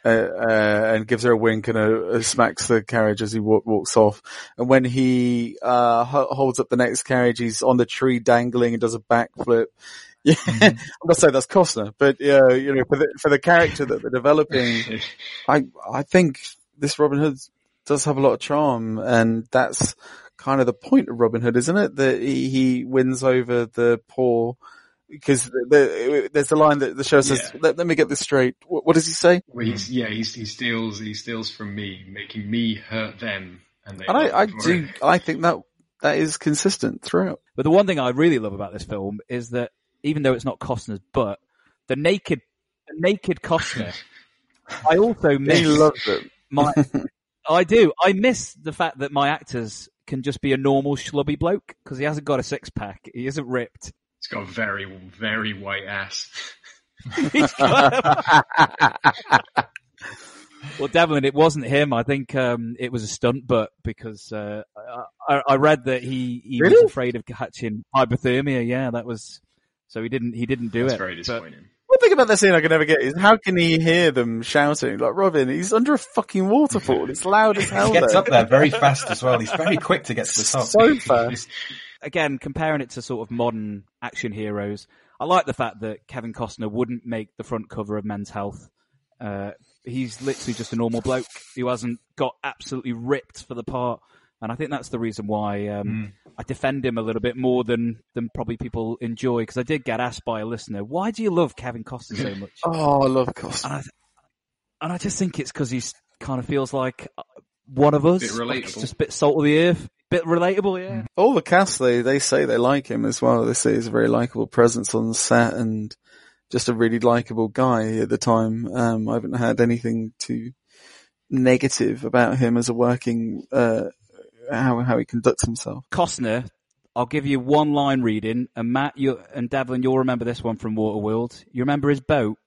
uh, uh, and gives her a wink and a, a smacks the carriage as he wa- walks off. And when he uh, ho- holds up the next carriage, he's on the tree dangling and does a backflip. Yeah, I'm not saying that's Costner, but yeah, you know, for the for the character that they're developing, I I think this Robin Hood does have a lot of charm, and that's kind of the point of Robin Hood, isn't it? That he, he wins over the poor. Because the, the, there's a line that the show says, Yeah. let, let me get this straight. What, what does he say? Well, he's, yeah, he's, he steals he steals from me, making me hurt them, and they And I, I do. I think that that is consistent throughout. But the one thing I really love about this film is that even though it's not Costner's butt, the naked, the naked Costner. I also miss He loves it. My. I do. I miss the fact that my actors can just be a normal schlubby bloke because he hasn't got a six pack. He isn't ripped. He's got a very very white ass. A- well, Devlin, it wasn't him. I think um, it was a stunt, but because uh, I, I I read that he, he was afraid of catching hypothermia. Yeah, that was so he didn't he didn't do That's it. very But- disappointing. One thing about that scene I can never get is how can he hear them shouting? Like Robin, he's under a fucking waterfall. It's loud as hell. he gets there. up there very fast as well. He's very quick to get to the top. So fast. again, comparing it to sort of modern action heroes, I like the fact that Kevin Costner wouldn't make the front cover of Men's Health. Uh, he's literally just a normal bloke who hasn't got absolutely ripped for the part. And I think that's the reason why um, I defend him a little bit more than, than probably people enjoy. Because I did get asked by a listener, "Why do you love Kevin Costner so much?" Oh, I love Costner. and I, and I just think it's because he kind of feels like uh, one of us, Bit like relatable. just a bit salt of the earth, bit relatable, yeah. All the cast, they, they say they like him as well. They say he's a very likable presence on set and, just a really likable guy at the time. Um, I haven't had anything too negative about him as a working, uh, how, how he conducts himself. Costner, I'll give you one line reading, and Matt you, and Devlin, you'll remember this one from Waterworld. You remember his boat?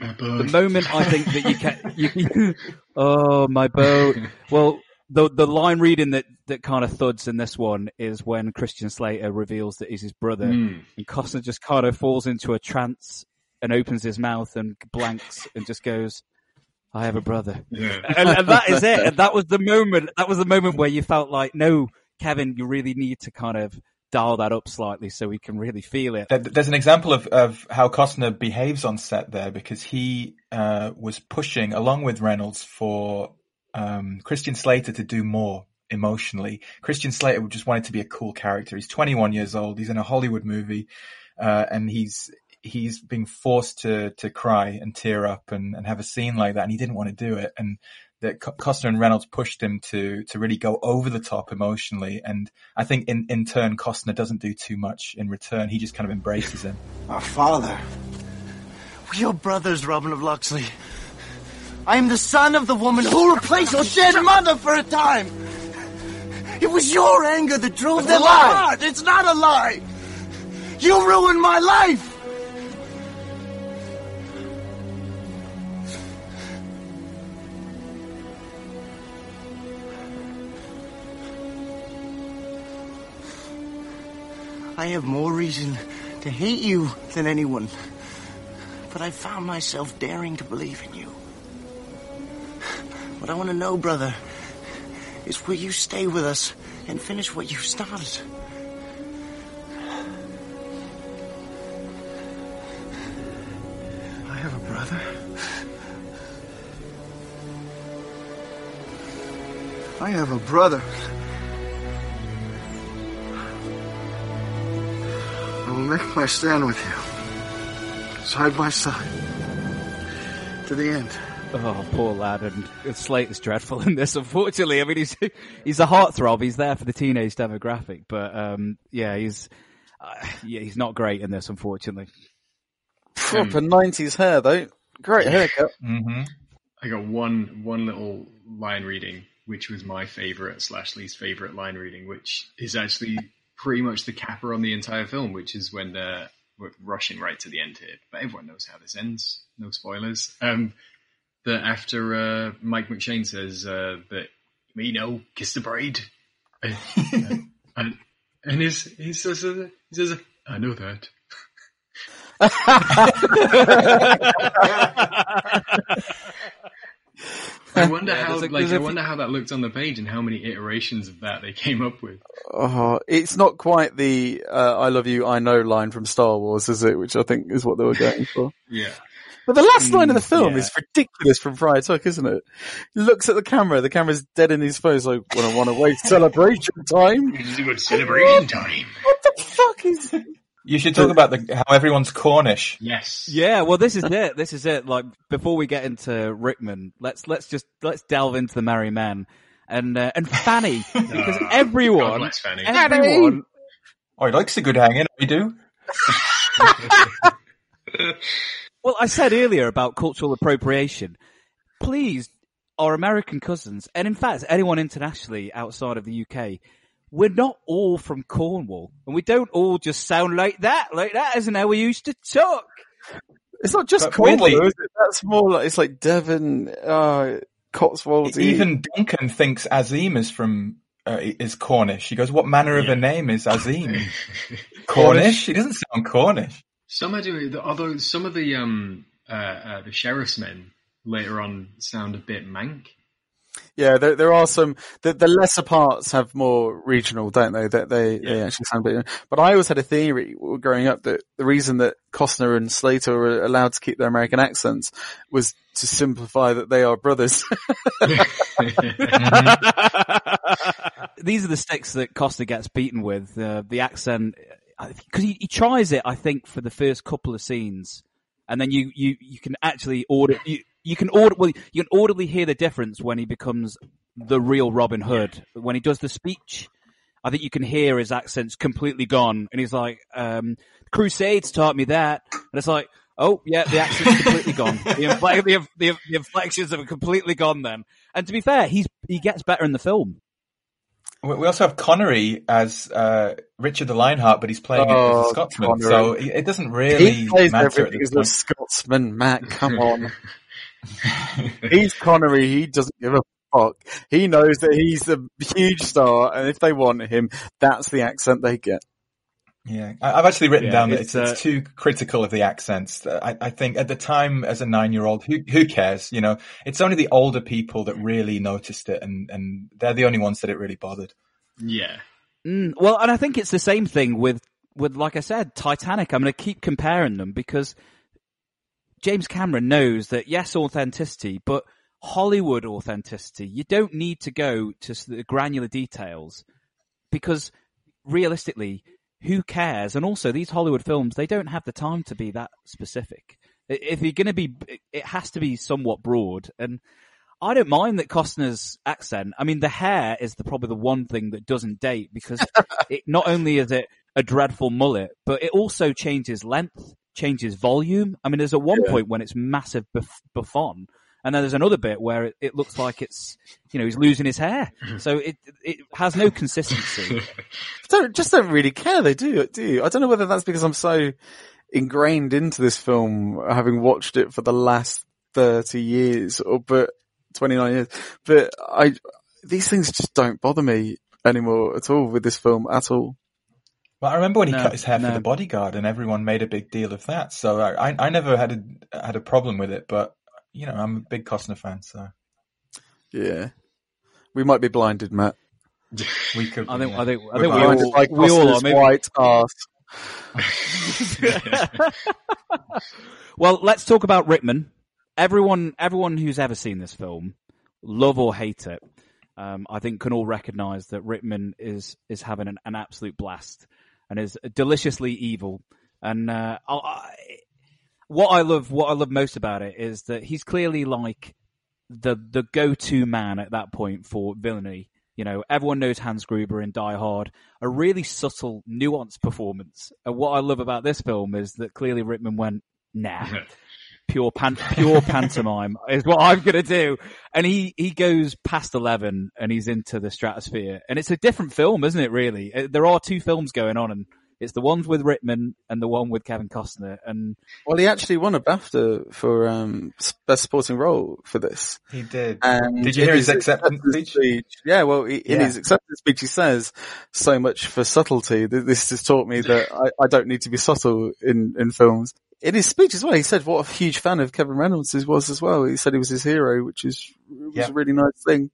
My boat. The moment I think that you can, you, oh my boat. Well, the the line reading that that kind of thuds in this one is when Christian Slater reveals that he's his brother, Mm. and Costner just kind of falls into a trance and opens his mouth and blanks and just goes, "I have a brother." Yeah. and, and that is it. And that was the moment. That was the moment where you felt like, no, Kevin, you really need to kind of dial that up slightly so we can really feel it. There's an example of, of how Costner behaves on set there because he uh, was pushing along with Reynolds for um, Christian Slater to do more emotionally. Christian Slater just wanted to be a cool character. He's 21 years old. He's in a Hollywood movie, uh, and he's he's being forced to to cry and tear up and, and have a scene like that, and he didn't want to do it. And that Costner and Reynolds pushed him to to really go over the top emotionally, and I think in in turn Costner doesn't do too much in return. He just kind of embraces him. Our father. We are brothers, Robin of Locksley. I am the son of the woman who replaced your dead mother for a time. It was your anger that drove them apart. It's not a lie. You ruined my life. I have more reason to hate you than anyone. But I found myself daring to believe in you. What I want to know, brother, is will you stay with us and finish what you've started? I have a brother. I have a brother. Will make my stand with you. Side by side. To the end. Oh, poor lad, and Slater is dreadful in this. Unfortunately, I mean he's he's a heartthrob. He's there for the teenage demographic, but um, yeah, he's uh, yeah he's not great in this. Unfortunately, Proper 90s hair though. Great haircut. Mm-hmm. I got one one little line reading, which was my favorite slash least favorite line reading, which is actually pretty much the capper on the entire film, which is when they're rushing right to the end here. But everyone knows how this ends. No spoilers. Um, that after uh, Mike McShane says uh, that me know kiss the bride, and, and, he says uh, he says I know that. I wonder Yeah, how a- like there's I a wonder how that looked on the page and how many iterations of that they came up with. Oh, it's not quite the uh, "I love you, I know" line from Star Wars, is it? Which I think is what they were going for. Yeah. But the last line of the Mm, film yeah. is ridiculous from Friar Tuck, isn't it? He looks at the camera, the camera's dead in his face, like, "When I want to waste celebration time." It's a good celebration time. What the fuck is? You should talk about the, how everyone's Cornish. Yes. yeah. Well, this is it. This is it. Like before we get into Rickman, let's let's just let's delve into the Merry Men and uh, and Fanny because God everyone bless Fanny. everyone Oh, he likes a good hanging. We do. Well, I said earlier about cultural appropriation. Please, our American cousins, and in fact, anyone internationally outside of the UK, we're not all from Cornwall, and we don't all just sound like that. Like that isn't how we used to talk. It's not just But Cornwall, weirdly- is it? That's more like it's like Devon, uh, Cotswolds. Even Duncan thinks Azeem is from uh, is Cornish. He goes, "What manner of Yeah. a name is Azeem? Cornish? He doesn't sound Cornish." Some are doing, although some of the um uh, uh the sheriff's men later on sound a bit mank. Yeah, there, there are some. The, the lesser parts have more regional, don't they? That they, they actually sound a bit. But I always had a theory growing up that the reason that Costner and Slater were allowed to keep their American accents was to simplify that they are brothers. These are the sticks that Costner gets beaten with. Uh, the accent, because he, he tries it, I think, for the first couple of scenes, and then you you you can actually order you you can order well you can audibly hear the difference when he becomes the real Robin Hood when he does the speech. I think you can hear his accent's completely gone, and he's like, um, "Crusades taught me that," and it's like, Oh, yeah, the accent's completely gone. The, infle- the, the, the inflections are completely gone then. And to be fair, he's he gets better in the film. We we also have Connery as uh, Richard the Lionheart, but he's playing it as Oh, a Scotsman, Connery. so it it doesn't really he plays matter at everything as a. Scotsman, Matt. Come on. he's Connery. He doesn't give a fuck. He knows that he's a huge star, and if they want him, that's the accent they get. Yeah, I- I've actually written Yeah, down that it's, it's, uh, it's too critical of the accents. I, I think at the time, as a nine-year-old, who who cares? You know, it's only the older people that really noticed it, and and they're the only ones that it really bothered. Yeah. Mm, well, and I think it's the same thing with, with, like I said, Titanic. I'm going to keep comparing them because James Cameron knows that yes, authenticity, but Hollywood authenticity. You don't need to go to the granular details because realistically, who cares? And also these Hollywood films, they don't have the time to be that specific. If you're going to be, it has to be somewhat broad and I don't mind that Costner's accent. I mean, the hair is the, probably the one thing that doesn't date because it not only is it a dreadful mullet, but it also changes length, changes volume. I mean, there's at one Yeah. point when it's massive buff- bouffant, and then there's another bit where it, it looks like it's, you know, he's losing his hair. Mm-hmm. So it it has no consistency. Don't just don't really care. They do, do you? I don't know whether that's because I'm so ingrained into this film, having watched it for the last thirty years, or but twenty nine years. But I, these things just don't bother me anymore at all with this film at all. Well, I remember when he No, cut his hair no. for the bodyguard, and everyone made a big deal of that. So I, I, I never had a had a problem with it, but you know, I'm a big Costner fan, so Yeah, we might be blinded, Matt. we could. I think yeah. I think I think we blinded Blinded all, by we all are. Maybe, white ass. Well, let's talk about Rickman. Everyone, everyone who's ever seen this film, love or hate it, um, I think can all recognise that Rickman is is having an, an absolute blast and is deliciously evil. And uh, I, what I love, what I love most about it is that he's clearly like the the go to man at that point for villainy. You know, everyone knows Hans Gruber in Die Hard. A really subtle, nuanced performance. And what I love about this film is that clearly Rickman went, nah, pure pan- pure pantomime is what I'm gonna do. And he, he goes past 11 and he's into the stratosphere. And it's a different film, isn't it really? Uh, There are two films going on and it's the ones with Rickman and the one with Kevin Costner. And Well, he actually won a BAFTA for um, best supporting role for this. he did. And Did you hear his acceptance speech? Yeah, well, he, in his acceptance speech, he says so much for subtlety. This has taught me that I, I don't need to be subtle in, in films. In his speech as well, he said what a huge fan of Kevin Reynolds he was as well. He said he was his hero, which is was Yeah. a really nice thing.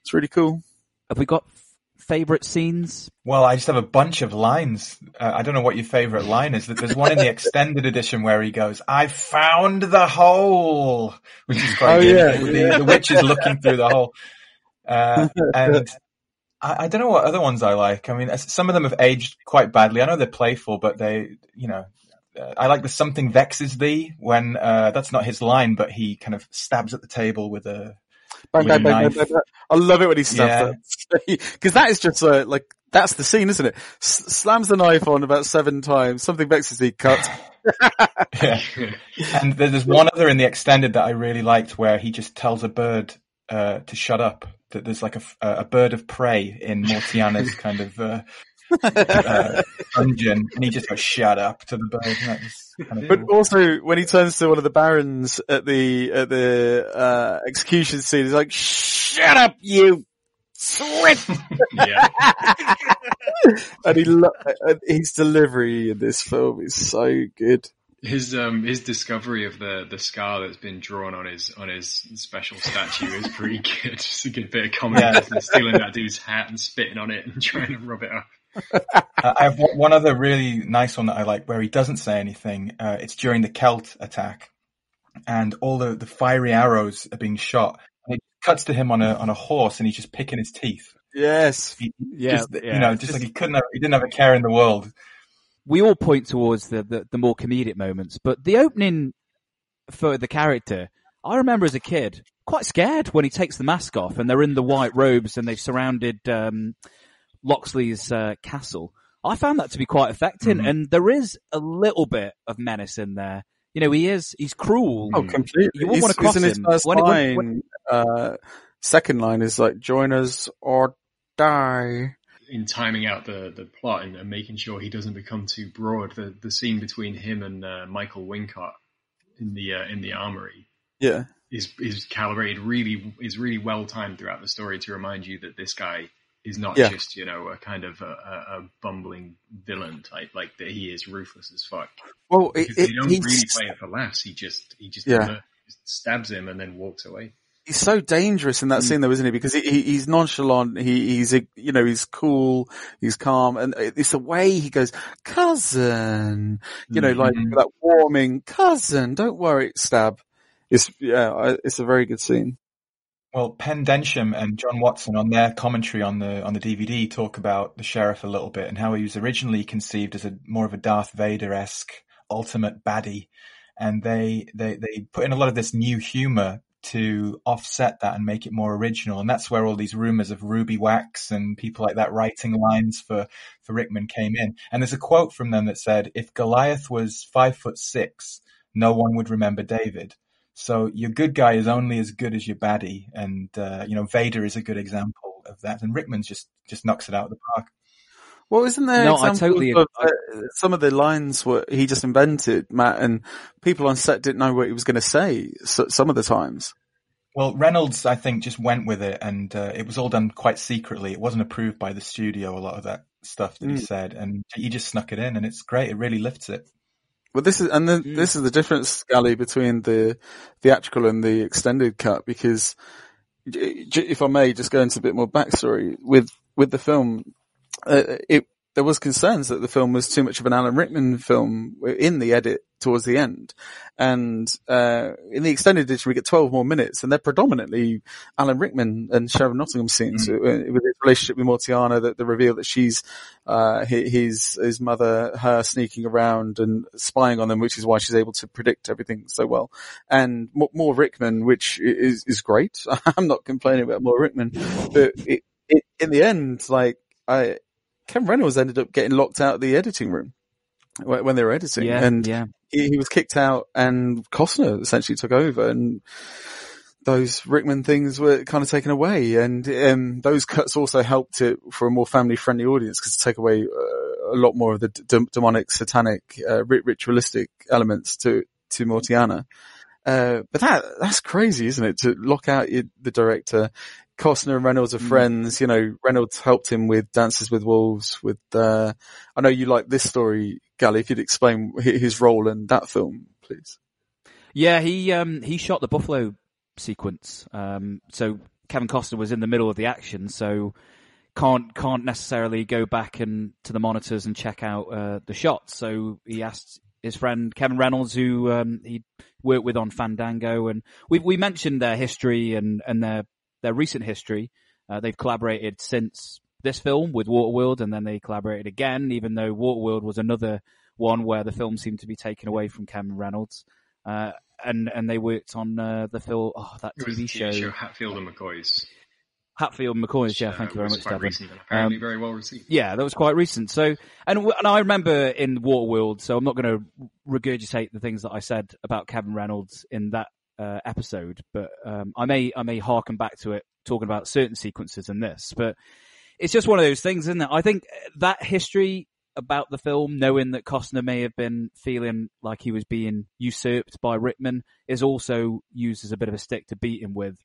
It's really cool. have we got f- favourite scenes? Well, I just have a bunch of lines. Uh, I don't know what your favorite line is. There's one in the extended edition where he goes, "I found the hole," which is quite Oh, good. yeah, the, yeah. the witch is looking through the hole, uh, and I, I don't know what other ones I like. I mean, some of them have aged quite badly. I know they're playful, but they, you know. Uh, I like the something vexes thee when uh, that's not his line, but he kind of stabs at the table with a Bang, With bang, a bang, bang, knife. bang, bang. I love it when he Yeah. stabs it. Because that is just uh, like, that's the scene, isn't it? S- slams the knife on about seven times. Something vexes he cut. Yeah. and there's one other in the extended that I really liked where he just tells a bird uh, to shut up. That there's like a, a bird of prey in Mortianna's kind of uh, uh, dungeon, and he just goes "shut up" to the bird. And that was kind of But cool. also when he turns to one of the barons at the at the uh, execution scene, he's like, "Shut up, you swit!" yeah. and he lo- and his delivery in this film is so good. His um his discovery of the the scar that's been drawn on his on his special statue is pretty good. It's a good bit of comedy Yeah. stealing that dude's hat and spitting on it and trying to rub it off. Uh, I have one one other really nice one that I like where he doesn't say anything. Uh, it's during the Celt attack, and all the, the fiery arrows are being shot. And it cuts to him on a on a horse, and he's just picking his teeth. Yes, He, Yeah, just, yeah. you know, just, like he couldn't have, he didn't have a care in the world. we all point towards the, the, the more comedic moments, but the opening for the character, I remember as a kid, quite scared when he takes the mask off and they're in the white robes and they've surrounded, um, Locksley's, uh, castle. I found that to be quite affecting Mhm. and there is a little bit of menace in there. You know, he is he's cruel. Oh, completely. You wouldn't want to cross he's in his him. first When it- line. when- uh, second line is like, "Join us or die." in timing out the, the plot and, and making sure he doesn't become too broad. The the scene between him and uh, Michael Wincott in the uh, in the armory Yeah, is is calibrated really is really well timed throughout the story to remind you that this guy is not Yeah. just you know a kind of a, a, a bumbling villain type like that he is ruthless as fuck well, it, they don't he's, really play it for laughs he just he just Yeah. stabs him and then walks away he's so dangerous in that Mm. scene though, isn't he? Because he, he, he's nonchalant. He, he's, you know, he's cool. He's calm. And it's the way he goes, cousin, you know, like Mhm. that warming cousin. Don't worry, stab. It's, yeah, it's a very good scene. Well, Penn Densham and John Watson on their commentary on the on the DVD talk about the sheriff a little bit and how he was originally conceived as a more of a Darth Vader esque ultimate baddie, and they they they put in a lot of this new humor to offset that and make it more original, and that's where all these rumors of Ruby Wax and people like that writing lines for for Rickman came in. And there's a quote from them that said, "If Goliath was five foot six, no one would remember David." So your good guy is only as good as your baddie, and uh, you know Vader is a good example of that, and Rickman's just just knocks it out of the park. Well, isn't there No, I totally- of, uh, some of the lines were he just invented, Matt, and people on set didn't know what he was going to say so, some of the times. Well, Reynolds, I think, just went with it, and uh, it was all done quite secretly. It wasn't approved by the studio. A lot of that stuff that he Mm. said, and he just snuck it in, and it's great. It really lifts it. Well, this is, and then Mm. this is the difference, Scally, between the theatrical and the extended cut, because if I may just go into a bit more backstory with, with the film, uh, it, there was concerns that the film was too much of an Alan Rickman film in the edit towards the end. And, uh, in the extended edition, we get 12 more minutes and they're predominantly Alan Rickman and Sharon Nottingham scenes uh, with his relationship with Mortianna, that the reveal that she's, uh, his, his mother, her sneaking around and spying on them, which is why she's able to predict everything so well. And more, more Rickman, which is, is great. I'm not complaining about more Rickman, but it, it, in the end, like, I, Ken Reynolds ended up getting locked out of the editing room when they were editing. Yeah, and yeah. he, he was kicked out and Costner essentially took over and those Rickman things were kind of taken away and um, those cuts also helped it for a more family friendly audience because to take away uh, a lot more of the d- demonic satanic uh, ritualistic elements to to Mortianna. Uh, but that that's crazy, isn't it? To lock out your, the director. Costner and Reynolds are friends. You know, Reynolds helped him with Dances with Wolves. With uh, I know you like this story, Gali. If you'd explain his role in that film, please. Yeah, he um he shot the buffalo sequence. Um, so Kevin Costner was in the middle of the action, so can't can't necessarily go back and to the monitors and check out uh, the shots. So he asked his friend Kevin Reynolds, who um, he worked with on Fandango, and we we mentioned their history and and their their recent history. Uh, they've collaborated since this film with Waterworld, and then they collaborated again, even though Waterworld was another one where the film seemed to be taken away from Cameron Reynolds. Uh, and and they worked on uh, the film, oh, that was TV show, show Hatfield and McCoy's. Hatfield and McCoy's. Yeah, thank you very much, recent apparently Um, very well received. Yeah, that was quite recent. So, and and I remember in Waterworld. So I'm not going to regurgitate the things that I said about Kevin Reynolds in that uh, episode, but um, I may I may harken back to it talking about certain sequences in this. But it's just one of those things, isn't it? I think that history about the film, knowing that Costner may have been feeling like he was being usurped by Rickman, is also used as a bit of a stick to beat him with,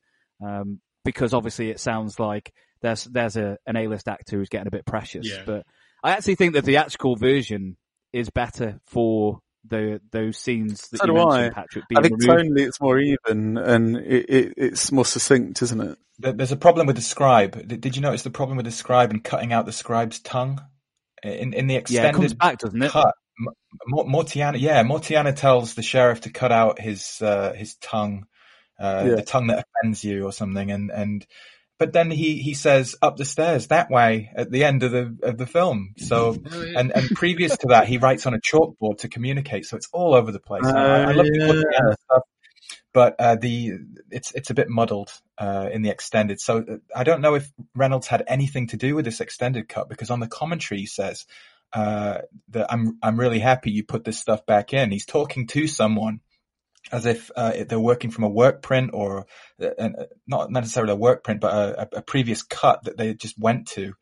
um, because obviously it sounds like there's there's a an A-list actor who's getting a bit precious. Yeah. But I actually think the theatrical version is better for the those scenes that So you mentioned, I. Patrick. I think removed. tonally it's more even and it, it, it's more succinct, isn't it? There- There's a problem with the scribe. Did did you notice the problem with the scribe and cutting out the scribe's tongue in in the yeah, extended it comes back, doesn't it? cut? M- Mortianna, yeah, Mortianna tells the sheriff to cut out his uh, his tongue, uh, Yeah. the tongue that offends you or something, and and but then he he says up the stairs that way at the end of the of the film. So Oh, yeah. and and previous to that, he writes on a chalkboard to communicate, so it's all over the place. I, I Oh, love the yeah. Stuff, but uh, the it's it's a bit muddled uh, in the extended. So uh, I don't know if Reynolds had anything to do with this extended cut because on the commentary he says. uh, that I'm I'm really happy you put this stuff back in. He's talking to someone as if uh, they're working from a work print or uh, not necessarily a work print, but a, a, previous cut that they just went to,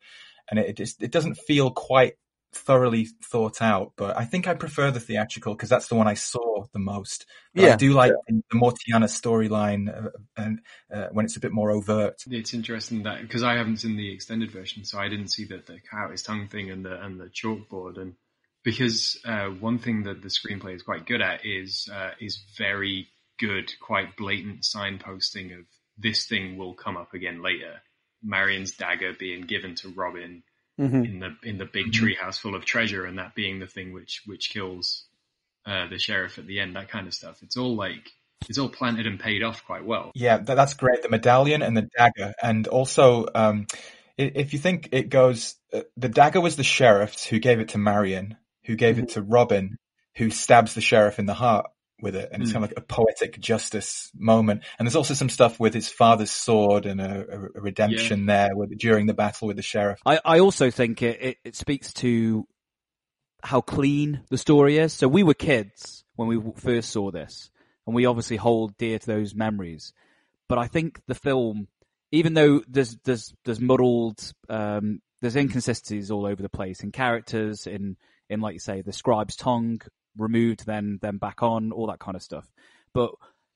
and it, it just it doesn't feel quite thoroughly thought out, but I think I prefer the theatrical because that's the one I saw the most. But yeah, I do like yeah. the Mortianna storyline uh, and uh, when it's a bit more overt. It's interesting that because I haven't seen the extended version, so I didn't see the, the cut his tongue thing and the and the chalkboard and because uh, one thing that the screenplay is quite good at is uh, is very good, quite blatant signposting of this thing will come up again later. Marion's dagger being given to Robin mm-hmm. in the in the big mm-hmm. treehouse full of treasure, and that being the thing which which kills uh, the sheriff at the end. That kind of stuff. It's all like it's all planted and paid off quite well. Yeah, that's great. The medallion and the dagger, and also um, if you think it goes, uh, the dagger was the sheriff's who gave it to Marion, who gave mm-hmm. it to Robin, who stabs the sheriff in the heart with it, and it's mm. kind of like a poetic justice moment. And there's also some stuff with his father's sword and a, a redemption yeah. there with, during the battle with the sheriff. I, I also think it, it, it speaks to how clean the story is. So we were kids when we first saw this, and we obviously hold dear to those memories. But I think the film, even though there's there's there's muddled, um, there's inconsistencies all over the place in characters, in in like you say, the scribe's tongue removed, then then back on, all that kind of stuff. But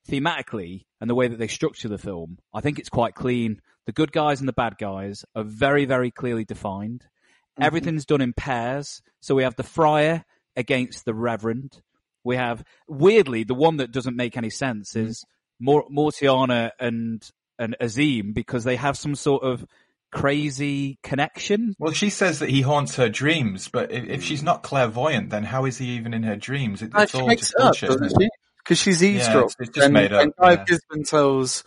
thematically and the way that they structure the film, I think it's quite clean. The good guys and the bad guys are very, very clearly defined. Mm-hmm. Everything's done in pairs. So we have the friar against the reverend. We have weirdly the one that doesn't make any sense mm-hmm. is Mortianna and and Azeem because they have some sort of crazy connection. Well, she says that he haunts her dreams, but if, if she's not clairvoyant, then how is he even in her dreams? It, it's all just bullshit, up, she? Because she's eavesdropped. Yeah, it's, it's, just and, made up. And Clive yeah. Gisborne tells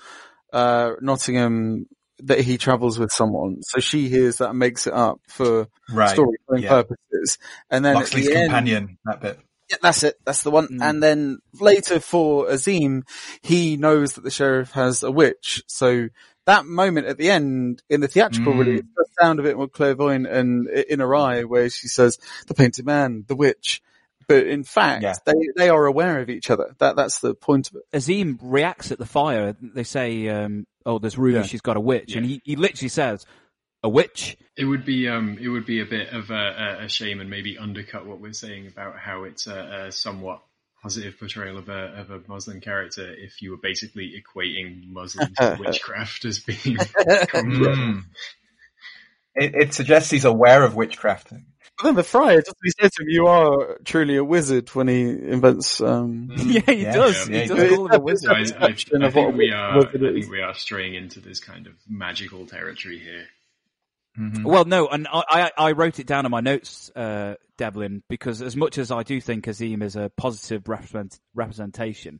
uh, Nottingham that he travels with someone, so she hears that and makes it up for right. storytelling yeah. purposes. And then Locksley's the companion, end, that bit. Yeah, that's it. That's the one. Mm. And then later for Azeem, he knows that the sheriff has a witch. So that moment at the end in the theatrical mm. release does sound a bit more clairvoyant and in her eye where she says, the painted man, the witch. But in fact, yeah. they, they are aware of each other. That, that's the point of it. Azeem reacts at the fire. They say, um, oh, there's rumors yeah. she's got a witch. Yeah. And he, he literally says, a witch. It would be um, it would be a bit of a, a, shame and maybe undercut what we're saying about how it's a, a somewhat positive portrayal of a of a Muslim character if you were basically equating Muslims to witchcraft as being. mm. it, it, suggests he's aware of witchcraft. But then the friar does he say to him, "You are truly a wizard" when he invents. Um... Mm. yeah, he yeah, does. Yeah, he, does call him a wizard. I, I, I, think we are. I think we are straying into this kind of magical territory here. Mm-hmm. Well, no, and I, I, wrote it down in my notes, uh, Devlin, because as much as I do think Azeem is a positive represent, representation,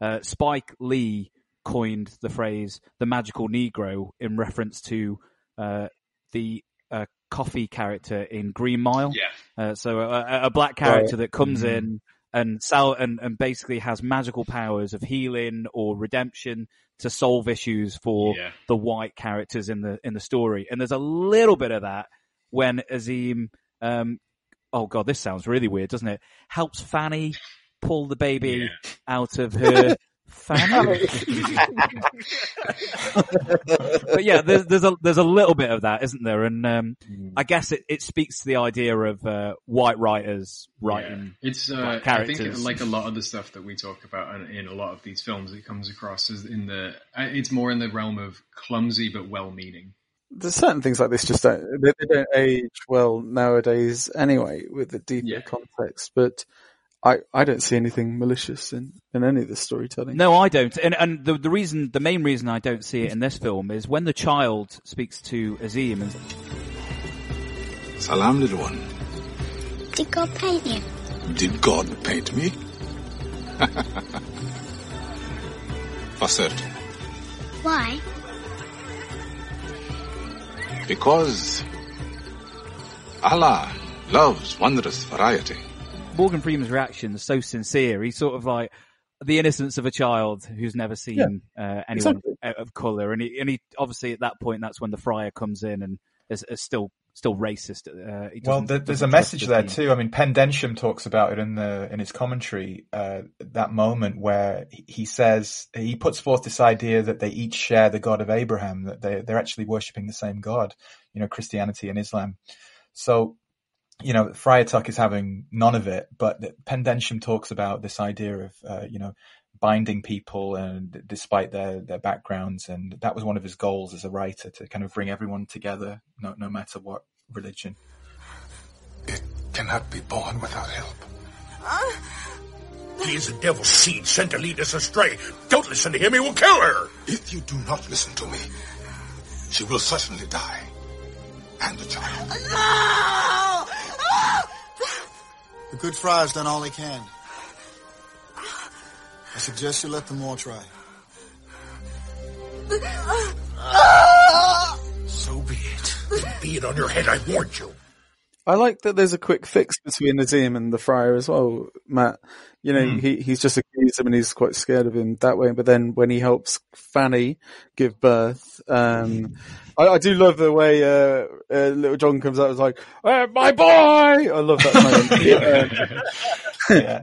uh, Spike Lee coined the phrase "the magical Negro" in reference to uh, the uh, Coffey character in Green Mile. Yeah. Uh, so a, a, black character right. that comes mm-hmm. in and sell and, and basically has magical powers of healing or redemption to solve issues for yeah. the white characters in the in the story. And there's a little bit of that when Azeem um oh god, this sounds really weird, doesn't it? Helps Fanny pull the baby yeah. out of her. but yeah, there's, there's a there's a little bit of that, isn't there? And um, mm. I guess it, it speaks to the idea of uh, white writers writing. Yeah. It's uh, characters. I think like a lot of the stuff that we talk about in, in a lot of these films, it comes across as in the uh, it's more in the realm of clumsy but well-meaning. There's certain things like this just don't they, they don't age well nowadays anyway with the deeper yeah. context, but I, I don't see anything malicious in, in any of the storytelling. No, I don't. And and the the reason, the main reason I don't see it in this film is when the child speaks to Azeem and Salam, little one. Did God paint you? Did God paint me? For certain. Why? Because Allah loves wondrous variety. Morgan Freeman's reaction is so sincere. He's sort of like the innocence of a child who's never seen yeah, uh, anyone exactly. of color, and he and he obviously at that point that's when the friar comes in and is, is still still racist. Uh, he Well, doesn't- there, there's a message there team. too. I mean, Penn Densham talks about it in the in his commentary. Uh, that moment where he- he says he puts forth this idea that they each share the God of Abraham, that they they're actually worshiping the same God. You know, Christianity and Islam. So, you know, Friar Tuck is having none of it, but that Penn Densham talks about this idea of uh, you know binding people and despite their their backgrounds, and that was one of his goals as a writer to kind of bring everyone together, no no matter what religion. It cannot be born without help. He is a devil's seed sent to lead us astray. Don't listen to him, he will kill her. If you do not listen to me, she will certainly die. And the child. The good friar's done all he can. I suggest you let them all try. So be it. Be it on your head, I warned you. I like that there's a quick fix between Azeem and the friar as well, Matt. You know, Hmm. he, he's just accused him and he's quite scared of him that way. But then when he helps Fanny give birth, um, I, I do love the way, uh, uh, little John comes out and is like, uh, my boy! I love that moment. Yeah.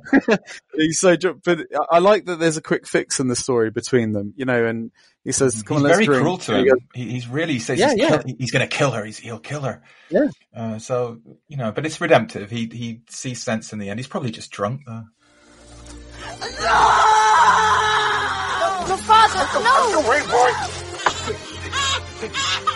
he's so, dr- but I- I like that there's a quick fix in the story between them, you know, and he says, come he's on, let's very drink. cruel to him. goes, He, he's really he says Yeah, he's, yeah. kill- he's going to kill her. He's, he'll kill her. Yeah. Uh, so you know, but it's redemptive. He he sees sense in the end. He's probably just drunk though. No, father, no! Away, boy. What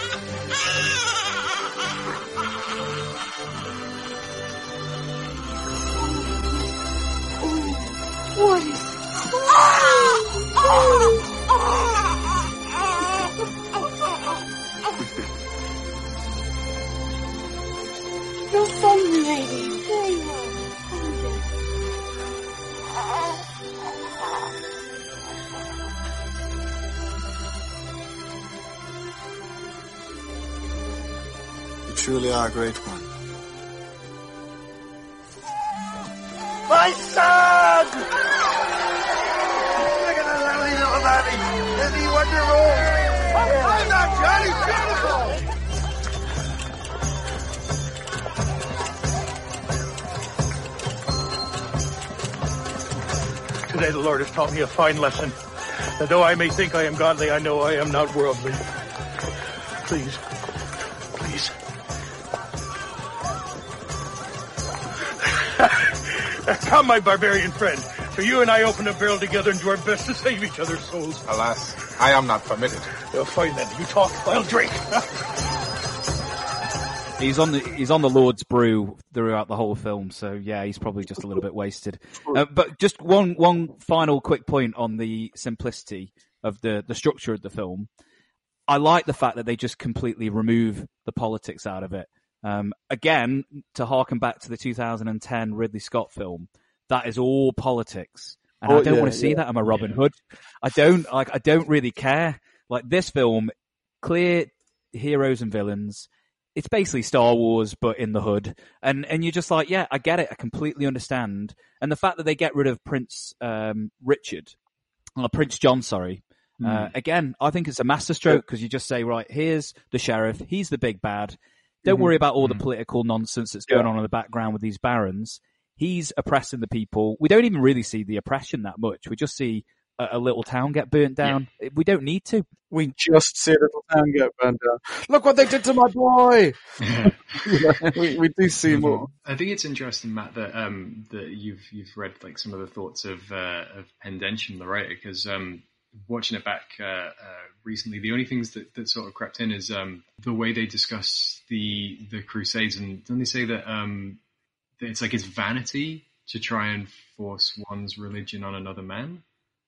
truly are a great one. My son! Look at that lovely little laddie. Isn't he wonderful? I'm not Johnny Beautiful. Today the Lord has taught me a fine lesson. That though I may think I am godly, I know I am not worldly. Please, please. Come, my barbarian friend. So you and I open a barrel together and do our best to save each other's souls. Alas, I am not permitted. Uh, fine then. You talk, I'll drink. He's on the he's on the Lord's brew throughout the whole film, so yeah, he's probably just a little bit wasted. Uh, but just one one final quick point on the simplicity of the the structure of the film. I like the fact that they just completely remove the politics out of it. Um, again, to harken back to the 2010 Ridley Scott film, that is all politics, and Oh, I don't yeah, want to see yeah. that. I'm a Robin Hood. I don't like. I don't really care. Like this film, clear heroes and villains. It's basically Star Wars, but in the hood, and and you're just like, yeah, I get it. I completely understand. And the fact that they get rid of Prince um, Richard, uh, Prince John, sorry. Uh, again, I think it's a masterstroke because you just say, right, here's the sheriff. He's the big bad. Don't worry about all the political nonsense that's going on in the background with these barons. He's oppressing the people. We don't even really see the oppression that much. We just see a, a little town get burnt down. We don't need to. we just see a little town get burnt down. Look what they did to my boy! You know, we, we do see more. I think it's interesting, Matt, that um, that you've you've read like some of the thoughts of uh, of Penn the writer, because um, watching it back uh, uh, recently, the only things that, that sort of crept in is um, the way they discuss the the Crusades, and don't they say that, um, that it's like it's vanity to try and force one's religion on another man?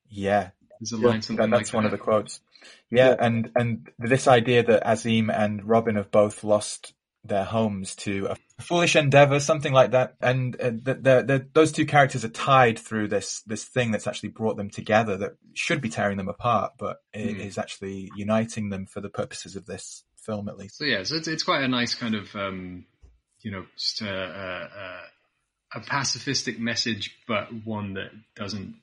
Yeah, There's a Yeah, line something that, that's like one that. of the quotes. Yeah, and and this idea that Azeem and Robin have both lost their homes to a foolish endeavor, something like that, and uh, that the, the, those two characters are tied through this this thing that's actually brought them together that should be tearing them apart, but it Hmm. is actually uniting them for the purposes of this film, at least. So yeah, so it's, it's quite a nice kind of, um, you know, just a, a, a pacifistic message, but one that doesn't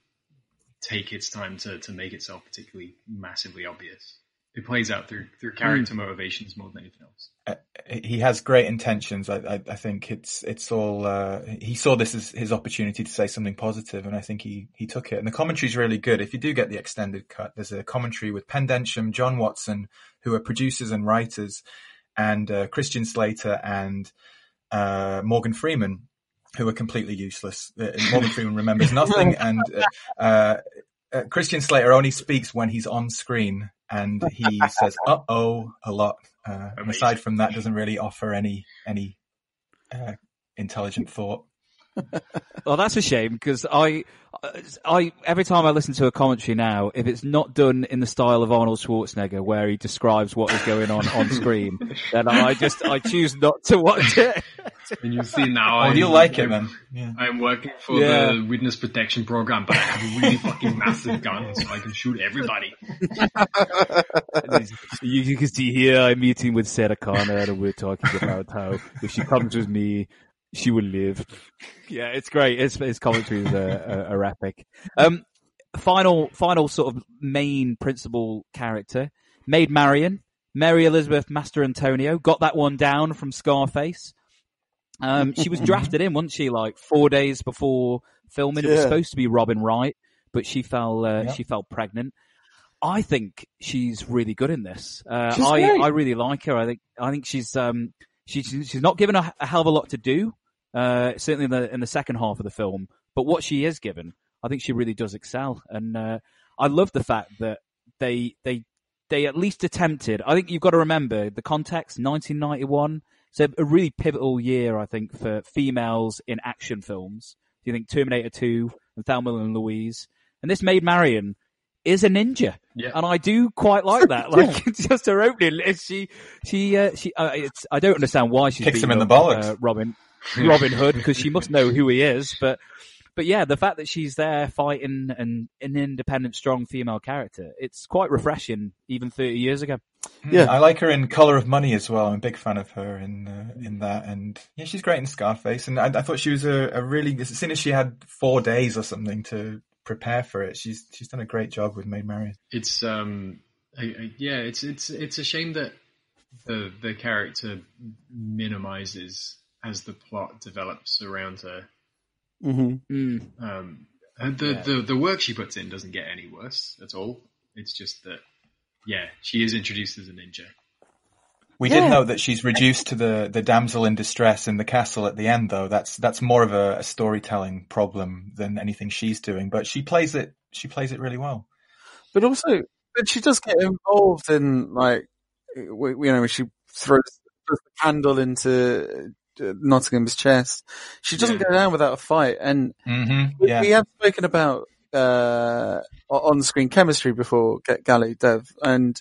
take its time to, to make itself particularly massively obvious. It plays out through through character motivations more than anything else. he has great intentions. I, I, I think it's it's all. Uh, he saw this as his opportunity to say something positive, and I think he he took it. And the commentary is really good. If you do get the extended cut, there's a commentary with Penn Densham, John Watson, who are producers and writers, and uh, Christian Slater and uh, Morgan Freeman, who are completely useless. Uh, Morgan Freeman remembers nothing, and uh, uh, Christian Slater only speaks when he's on screen, and he says "uh oh" a lot. Uh, and aside from that, doesn't really offer any any uh, intelligent thought. Well, that's a shame because I, I every time I listen to a commentary now, if it's not done in the style of Arnold Schwarzenegger, where he describes what is going on on screen, then I just I choose not to watch it. And you see now, Oh, I'm, you'll like it, I'm, man. Yeah. I'm working for Yeah. the witness protection program, but I have a really fucking massive gun, so I can shoot everybody. you, you can see here I'm meeting with Sarah Connor and we're talking about how if she comes with me, she will live. Yeah, it's great. His, his commentaries are, are, are epic. Um, final, final sort of main principal character, Maid Marian, Mary Elizabeth Mastrantonio, got that one down from Scarface. Um, she was drafted in, wasn't she? Like four days before filming, it was supposed to be Robin Wright, but she fell, uh, Yeah. she fell pregnant. I think she's really good in this. Uh, I. I really like her. I think, I think she's, um, she's, she's not given a, a hell of a lot to do, uh, certainly in the, in the second half of the film, but what she is given, I think she really does excel. And, uh, I love the fact that they, they, they at least attempted, I think you've got to remember the context, 1991. It's a, a really pivotal year, I think, for females in action films. Do you think Terminator 2 and Thelma and Louise? And this made Marian is a ninja. Yeah. And I do quite like that. Like, it's just her opening. Is she, she, uh, she, uh, it's, I don't understand why she's Kicks him in the up, bollocks. Uh, Robin, Robin Hood, because she must know who he is. But, but yeah, the fact that she's there fighting an, an independent, strong female character, it's quite refreshing even 30 years ago. Yeah. I like her in Color of Money as well. I'm a big fan of her in uh, in that, and yeah, she's great in Scarface. And I, I thought she was a, a really as soon as she had four days or something to prepare for it, she's she's done a great job with Maid Marian. It's um, I, I, yeah, it's it's it's a shame that the the character minimizes as the plot develops around her. Mm-hmm. Mm. Um, and the, the the work she puts in doesn't get any worse at all. It's just that, yeah, she is introduced as a ninja. We Yeah. did know that she's reduced to the, the damsel in distress in the castle at the end, though. That's that's more of a, a storytelling problem than anything she's doing. But she plays it. She plays it really well. But also, but she does get involved in like, you know, she throws, throws the candle into uh, Nottingham's chest. She doesn't Yeah. go down without a fight. And Mm-hmm. we, Yeah. we have spoken about uh, on screen chemistry before, Gali, Dev, and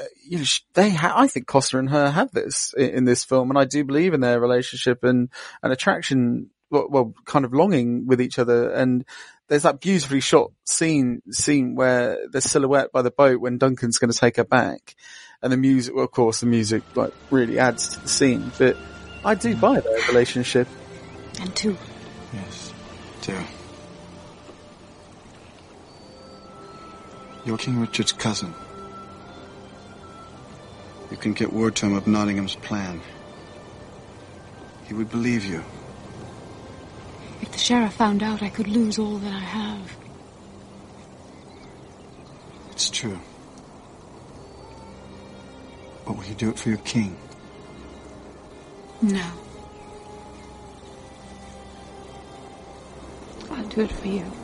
Uh, you know, they ha- I think Costner and her have this in, in this film, and I do believe in their relationship and an attraction. Well, well, kind of longing with each other, and there's that beautifully shot scene scene where the silhouette by the boat when Duncan's going to take her back, and the music. Well, of course, the music like really adds to the scene, but I do buy their relationship. And two. Yes, two. You're King Richard's cousin. Can get word to him of Nottingham's plan. He would believe you. If the sheriff found out, I could lose all that I have. It's true. But will you do it for your king? No. I'll do it for you.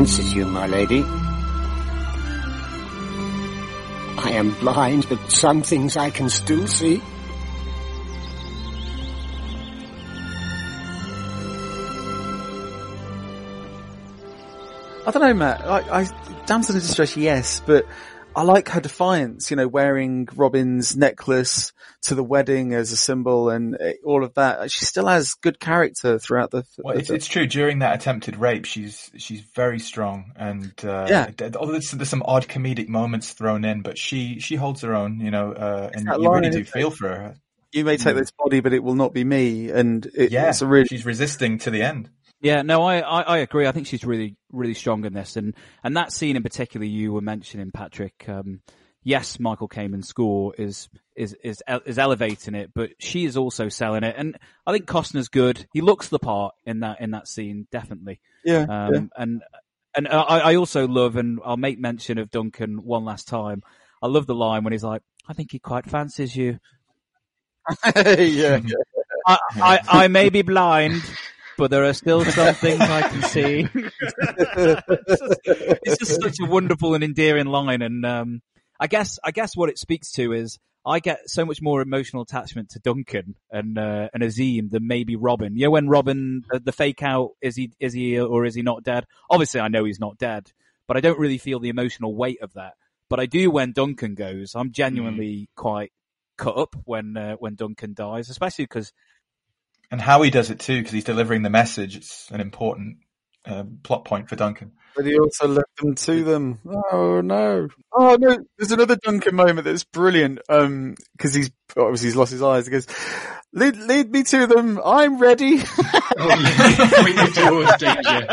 Fancies you, my lady. I am blind, but some things I can still see. I don't know, Matt. I, I damsel in distress, yes, but I like her defiance, you know, wearing Robin's necklace to the wedding as a symbol and uh, all of that. She still has good character throughout the. Well, the- it's, it's true. During that attempted rape, she's she's very strong, and uh, Yeah. although there's, there's some odd comedic moments thrown in, but she she holds her own, you know, uh, and you really do feel for her. you may take Mm. this body, but it will not be me. And it, Yeah, it's a really she's resisting to the end. Yeah, no, I, I, I agree. I think she's really, really strong in this, and and that scene in particular you were mentioning, Patrick. Um, yes, Michael Kamen's score is is is is elevating it, but she is also selling it, and I think Costner's good. He looks the part in that in that scene, definitely. yeah, Um, yeah. and and I, I also love, and I'll make mention of Duncan one last time. I love the line when he's like, "I think he quite fancies you." yeah, yeah. I, I, I may be blind, but there are still some things I can see. it's, just, it's just such a wonderful and endearing line, and um, I guess I guess what it speaks to is I get so much more emotional attachment to Duncan and uh, and Azeem than maybe Robin. You know, when Robin the, the fake out is he is he or is he not dead? Obviously, I know he's not dead, but I don't really feel the emotional weight of that. But I do when Duncan goes. I'm genuinely quite cut up when uh, when Duncan dies, especially because And how he does it too, because he's delivering the message. It's an important uh, plot point for Duncan. But he also left them to them. Oh no! Oh no! There's another Duncan moment that's brilliant. Um, because he's obviously he's lost his eyes. He goes, "Lead, lead me to them. I'm ready." Point you towards danger.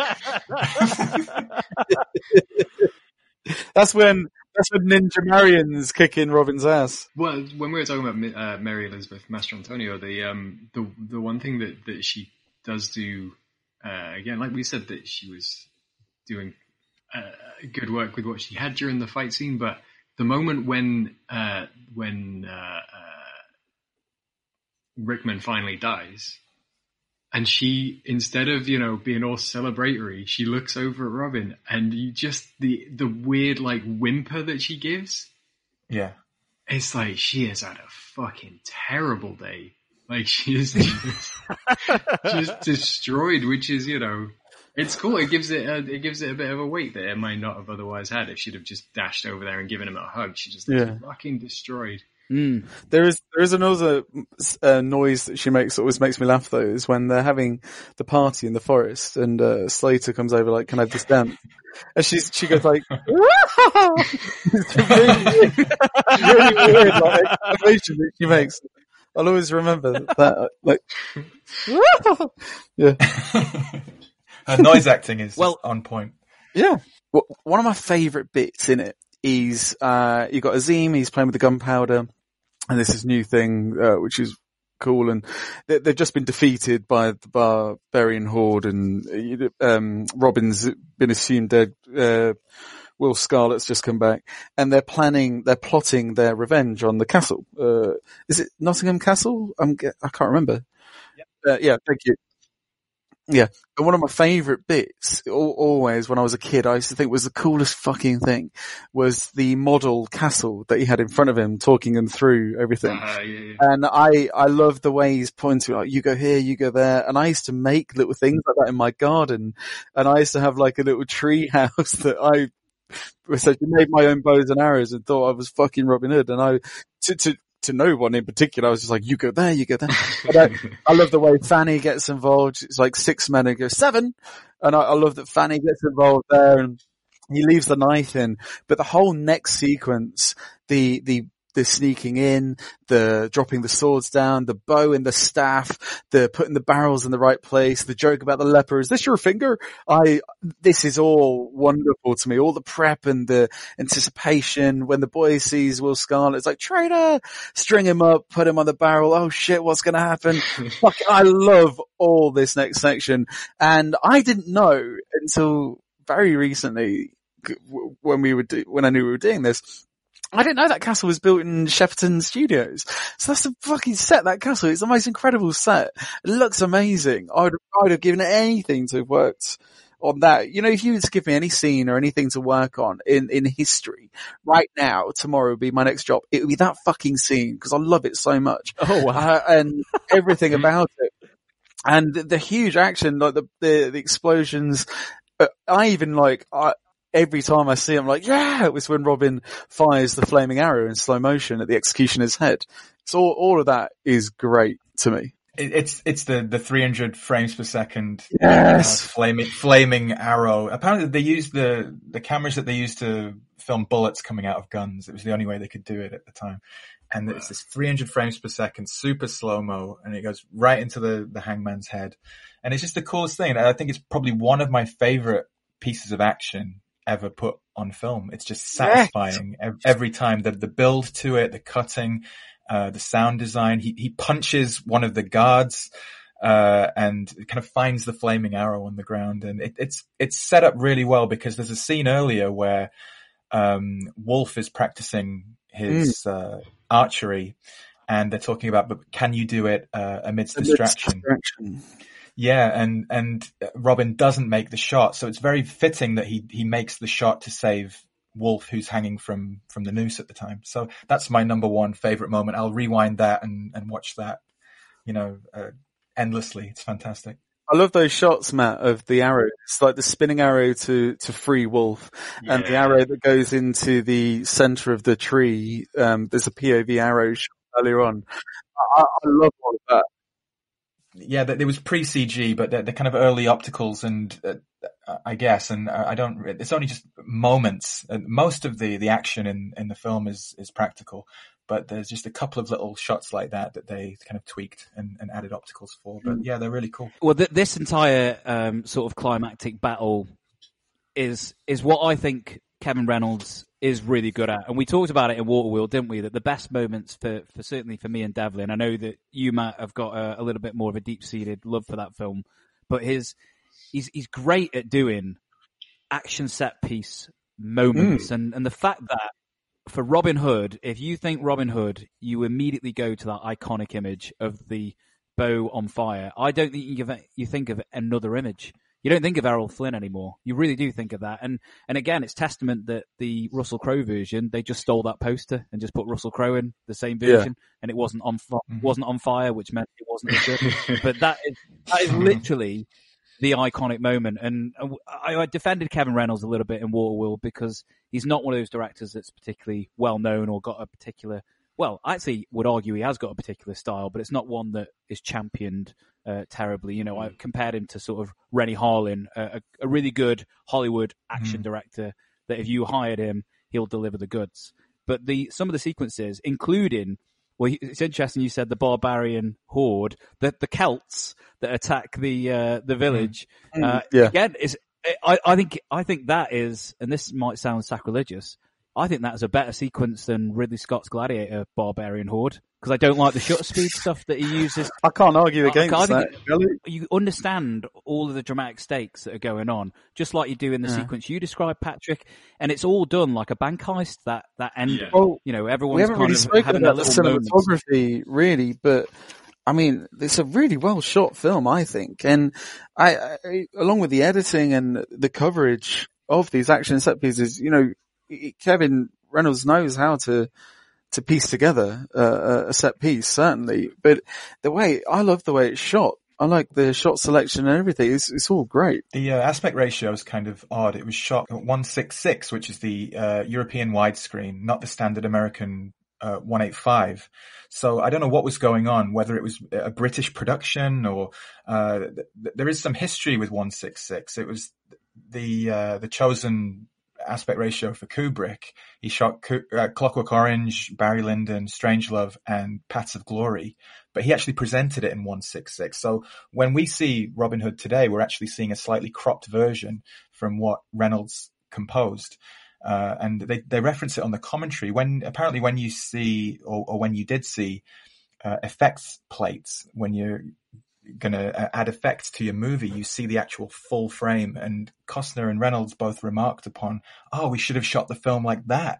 that's when that's when Ninja Marion's kicking Robin's ass. Well, when we were talking about uh, Mary Elizabeth Mastrantonio, the um the the one thing that that she does do uh, again, like we said, that she was doing uh, good work with what she had during the fight scene, but the moment when uh, when uh, uh, Rickman finally dies, and she instead of you know being all celebratory, she looks over at Robin, and you just the the weird like whimper that she gives. Yeah. It's like she has had a fucking terrible day. Like she is just, just destroyed, which is you know, it's cool. It gives it a, it gives it a bit of a weight that it might not have otherwise had if she'd have just dashed over there and given him a hug. She just looks Yeah. fucking destroyed. Mm. There is there is another uh, noise that she makes that always makes me laugh though is when they're having the party in the forest and uh, Slater comes over like, "Can I have this dance?" And she's she goes like, it's really, really weird like exclamation that she makes. I'll always remember that. Like, yeah, Her noise acting is Well- well on point. yeah. Well, one of my favourite bits in it is uh, you got Azeem. He's playing with the gunpowder, and this is new thing uh, which is cool. And they, they've just been defeated by the barbarian horde, and um, Robin's been assumed dead. Uh, Will Scarlet's just come back, and they're planning, they're plotting their revenge on the castle. Uh, is it Nottingham Castle? I'm, I can't remember. Uh, yeah, thank you. Yeah, and one of my favourite bits, always when I was a kid, I used to think was the coolest fucking thing, was the model castle that he had in front of him, talking him through everything. Uh, yeah, yeah. And I, I love the way he's pointing, like, you go here, you go there. And I used to make little things like that in my garden. And I used to have like a little tree house that I essentially made my own bows and arrows and thought I was fucking Robin Hood. And I, to, to, to no one in particular, I was just like, you go there, you go there. But I, I love the way Fanny gets involved. It's like six men and go seven. And I, I love that Fanny gets involved there and he leaves the knife in. But the whole next sequence, the, the, the sneaking in, the dropping the swords down, the bow and the staff, the putting the barrels in the right place, the joke about the leper. Is this your finger? I, this is all wonderful to me. All the prep and the anticipation when the boy sees Will Scarlet, it's like traitor, string him up, put him on the barrel. Oh shit, what's going to happen? Fuck, I love all this next section. And I didn't know until very recently when we were, do- when I knew we were doing this. I didn't know that castle was built in Shepperton Studios. So that's a fucking set, that castle. It's the most incredible set. It looks amazing. I'd, I'd have given anything to have worked on that. You know, if you were to give me any scene or anything to work on in, in history right now, tomorrow would be my next job. It would be that fucking scene because I love it so much. Oh wow. Uh, and everything about it. And the, the huge action, like the, the, the explosions, uh, I even like, I, every time I see him, I'm like, yeah, it was when Robin fires the flaming arrow in slow motion at the executioner's head. So all, all of that is great to me. It's it's the, the 300 frames per second Yes. uh, flaming flaming arrow. Apparently, they used the the cameras that they used to film bullets coming out of guns. It was the only way they could do it at the time. And it's this 300 frames per second, super slow mo, and it goes right into the the hangman's head. And it's just the coolest thing. I think it's probably one of my favorite pieces of action ever put on film. It's just satisfying ev- every time. The the build to it, the cutting, uh, the sound design. He he punches one of the guards uh, and kind of finds the flaming arrow on the ground, and it, it's it's set up really well because there's a scene earlier where um, Wolf is practicing his uh, archery, and they're talking about, but can you do it uh, amidst Amidst distraction? distraction. Yeah, and and Robin doesn't make the shot, so it's very fitting that he he makes the shot to save Wolf, who's hanging from from the noose at the time. So that's my number one favorite moment. I'll rewind that and and watch that, you know, uh, endlessly. It's fantastic. I love those shots, Matt, of the arrow. It's like the spinning arrow to, to free wolf and the arrow that goes into the center of the tree. Um, there's a POV arrow shot earlier on. I, I love all of that. Yeah, that it was pre CG, but they're, they're kind of early opticals, and uh, I guess, and I don't. It's only just moments. And most of the the action in in the film is is practical, but there's just a couple of little shots like that that they kind of tweaked and, and added opticals for. But yeah, they're really cool. Well, th- this entire um, sort of climactic battle is is what I think Kevin Reynolds is really good at, and we talked about it in Waterworld, didn't we? That the best moments for, for certainly for me and Devlin. I know that you, Matt, have got a, a little bit more of a deep seated love for that film, but his he's he's great at doing action set piece moments, mm. and and the fact that for Robin Hood, if you think Robin Hood, you immediately go to that iconic image of the bow on fire. I don't think you you think of another image. You don't think of Errol Flynn anymore. You really do think of that. And and again, it's testament that the Russell Crowe version they just stole that poster and just put Russell Crowe in the same Yeah. version, and it wasn't on fi- mm-hmm. wasn't on fire, which meant it wasn't as good. but that is that is mm-hmm. literally the iconic moment. And I, I defended Kevin Reynolds a little bit in Waterworld because he's not one of those directors that's particularly well known or got a particular. Well, I actually would argue he has got a particular style, but it's not one that is championed uh, terribly. You know, I compared him to sort of Renny Harlin, a, a, a really good Hollywood action Mhm. director that if you hired him, he'll deliver the goods. But the some of the sequences, including well, it's interesting you said the barbarian horde, the the Celts that attack the uh, the village. Mm, Uh, yeah. Again, is I, I think I think that is, and this might sound sacrilegious. I think that is a better sequence than Ridley Scott's Gladiator Barbarian Horde because I don't like the shutter speed stuff that he uses. I can't argue I- against I that. think You understand all of the dramatic stakes that are going on, just like you do in the Yeah. sequence you described, Patrick. And it's all done like a bank heist. That that end, Yeah. Well, you know, we everyone's haven't kind really of spoken having about their the little moments. cinematography, really, but I mean, it's a really well shot film, I think, and I, I along with the editing and the coverage of these action set pieces, you know, Kevin Reynolds knows how to to piece together uh, a set piece, certainly. But the way I love the way it's shot. I like the shot selection and everything. It's, it's all great. The uh, aspect ratio is kind of odd. It was shot at 166, which is the uh, European widescreen, not the standard American uh, 185. So I don't know what was going on, whether it was a British production or uh, th- th- there is some history with 166. It was the uh, the chosen aspect ratio for Kubrick. He shot uh, Clockwork Orange, Barry Lyndon, Strangelove, and Paths of Glory, but he actually presented it in 166. So when we see Robin Hood today, we're actually seeing a slightly cropped version from what Reynolds composed. Uh, and they, they reference it on the commentary when apparently when you see or, or when you did see uh, effects plates when you're going to add effects to your movie, you see the actual full frame. And Costner and Reynolds both remarked upon, "Oh, we should have shot the film like that."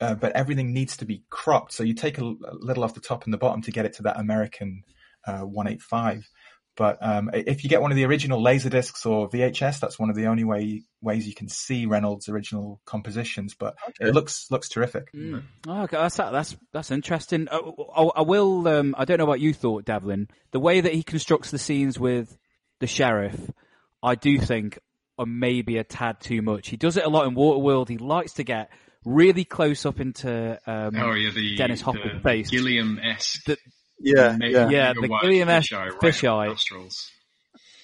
Uh, but everything needs to be cropped, so you take a, a little off the top and the bottom to get it to that American uh, 185. But um, if you get one of the original Laserdiscs or VHS, that's one of the only way ways you can see Reynolds' original compositions. But Okay. it looks looks terrific. Mm. Oh, okay, that's that's that's interesting. I, I, I will. Um, I don't know what you thought, Devlin. The way that he constructs the scenes with the sheriff, I do think are maybe a tad too much. He does it a lot in Waterworld. He likes to get really close up into um, Oh yeah, the Dennis the, Hopper's face. Gilliam esque. Yeah, yeah. Yeah, the Gilliam-esque fisheye. nostrils.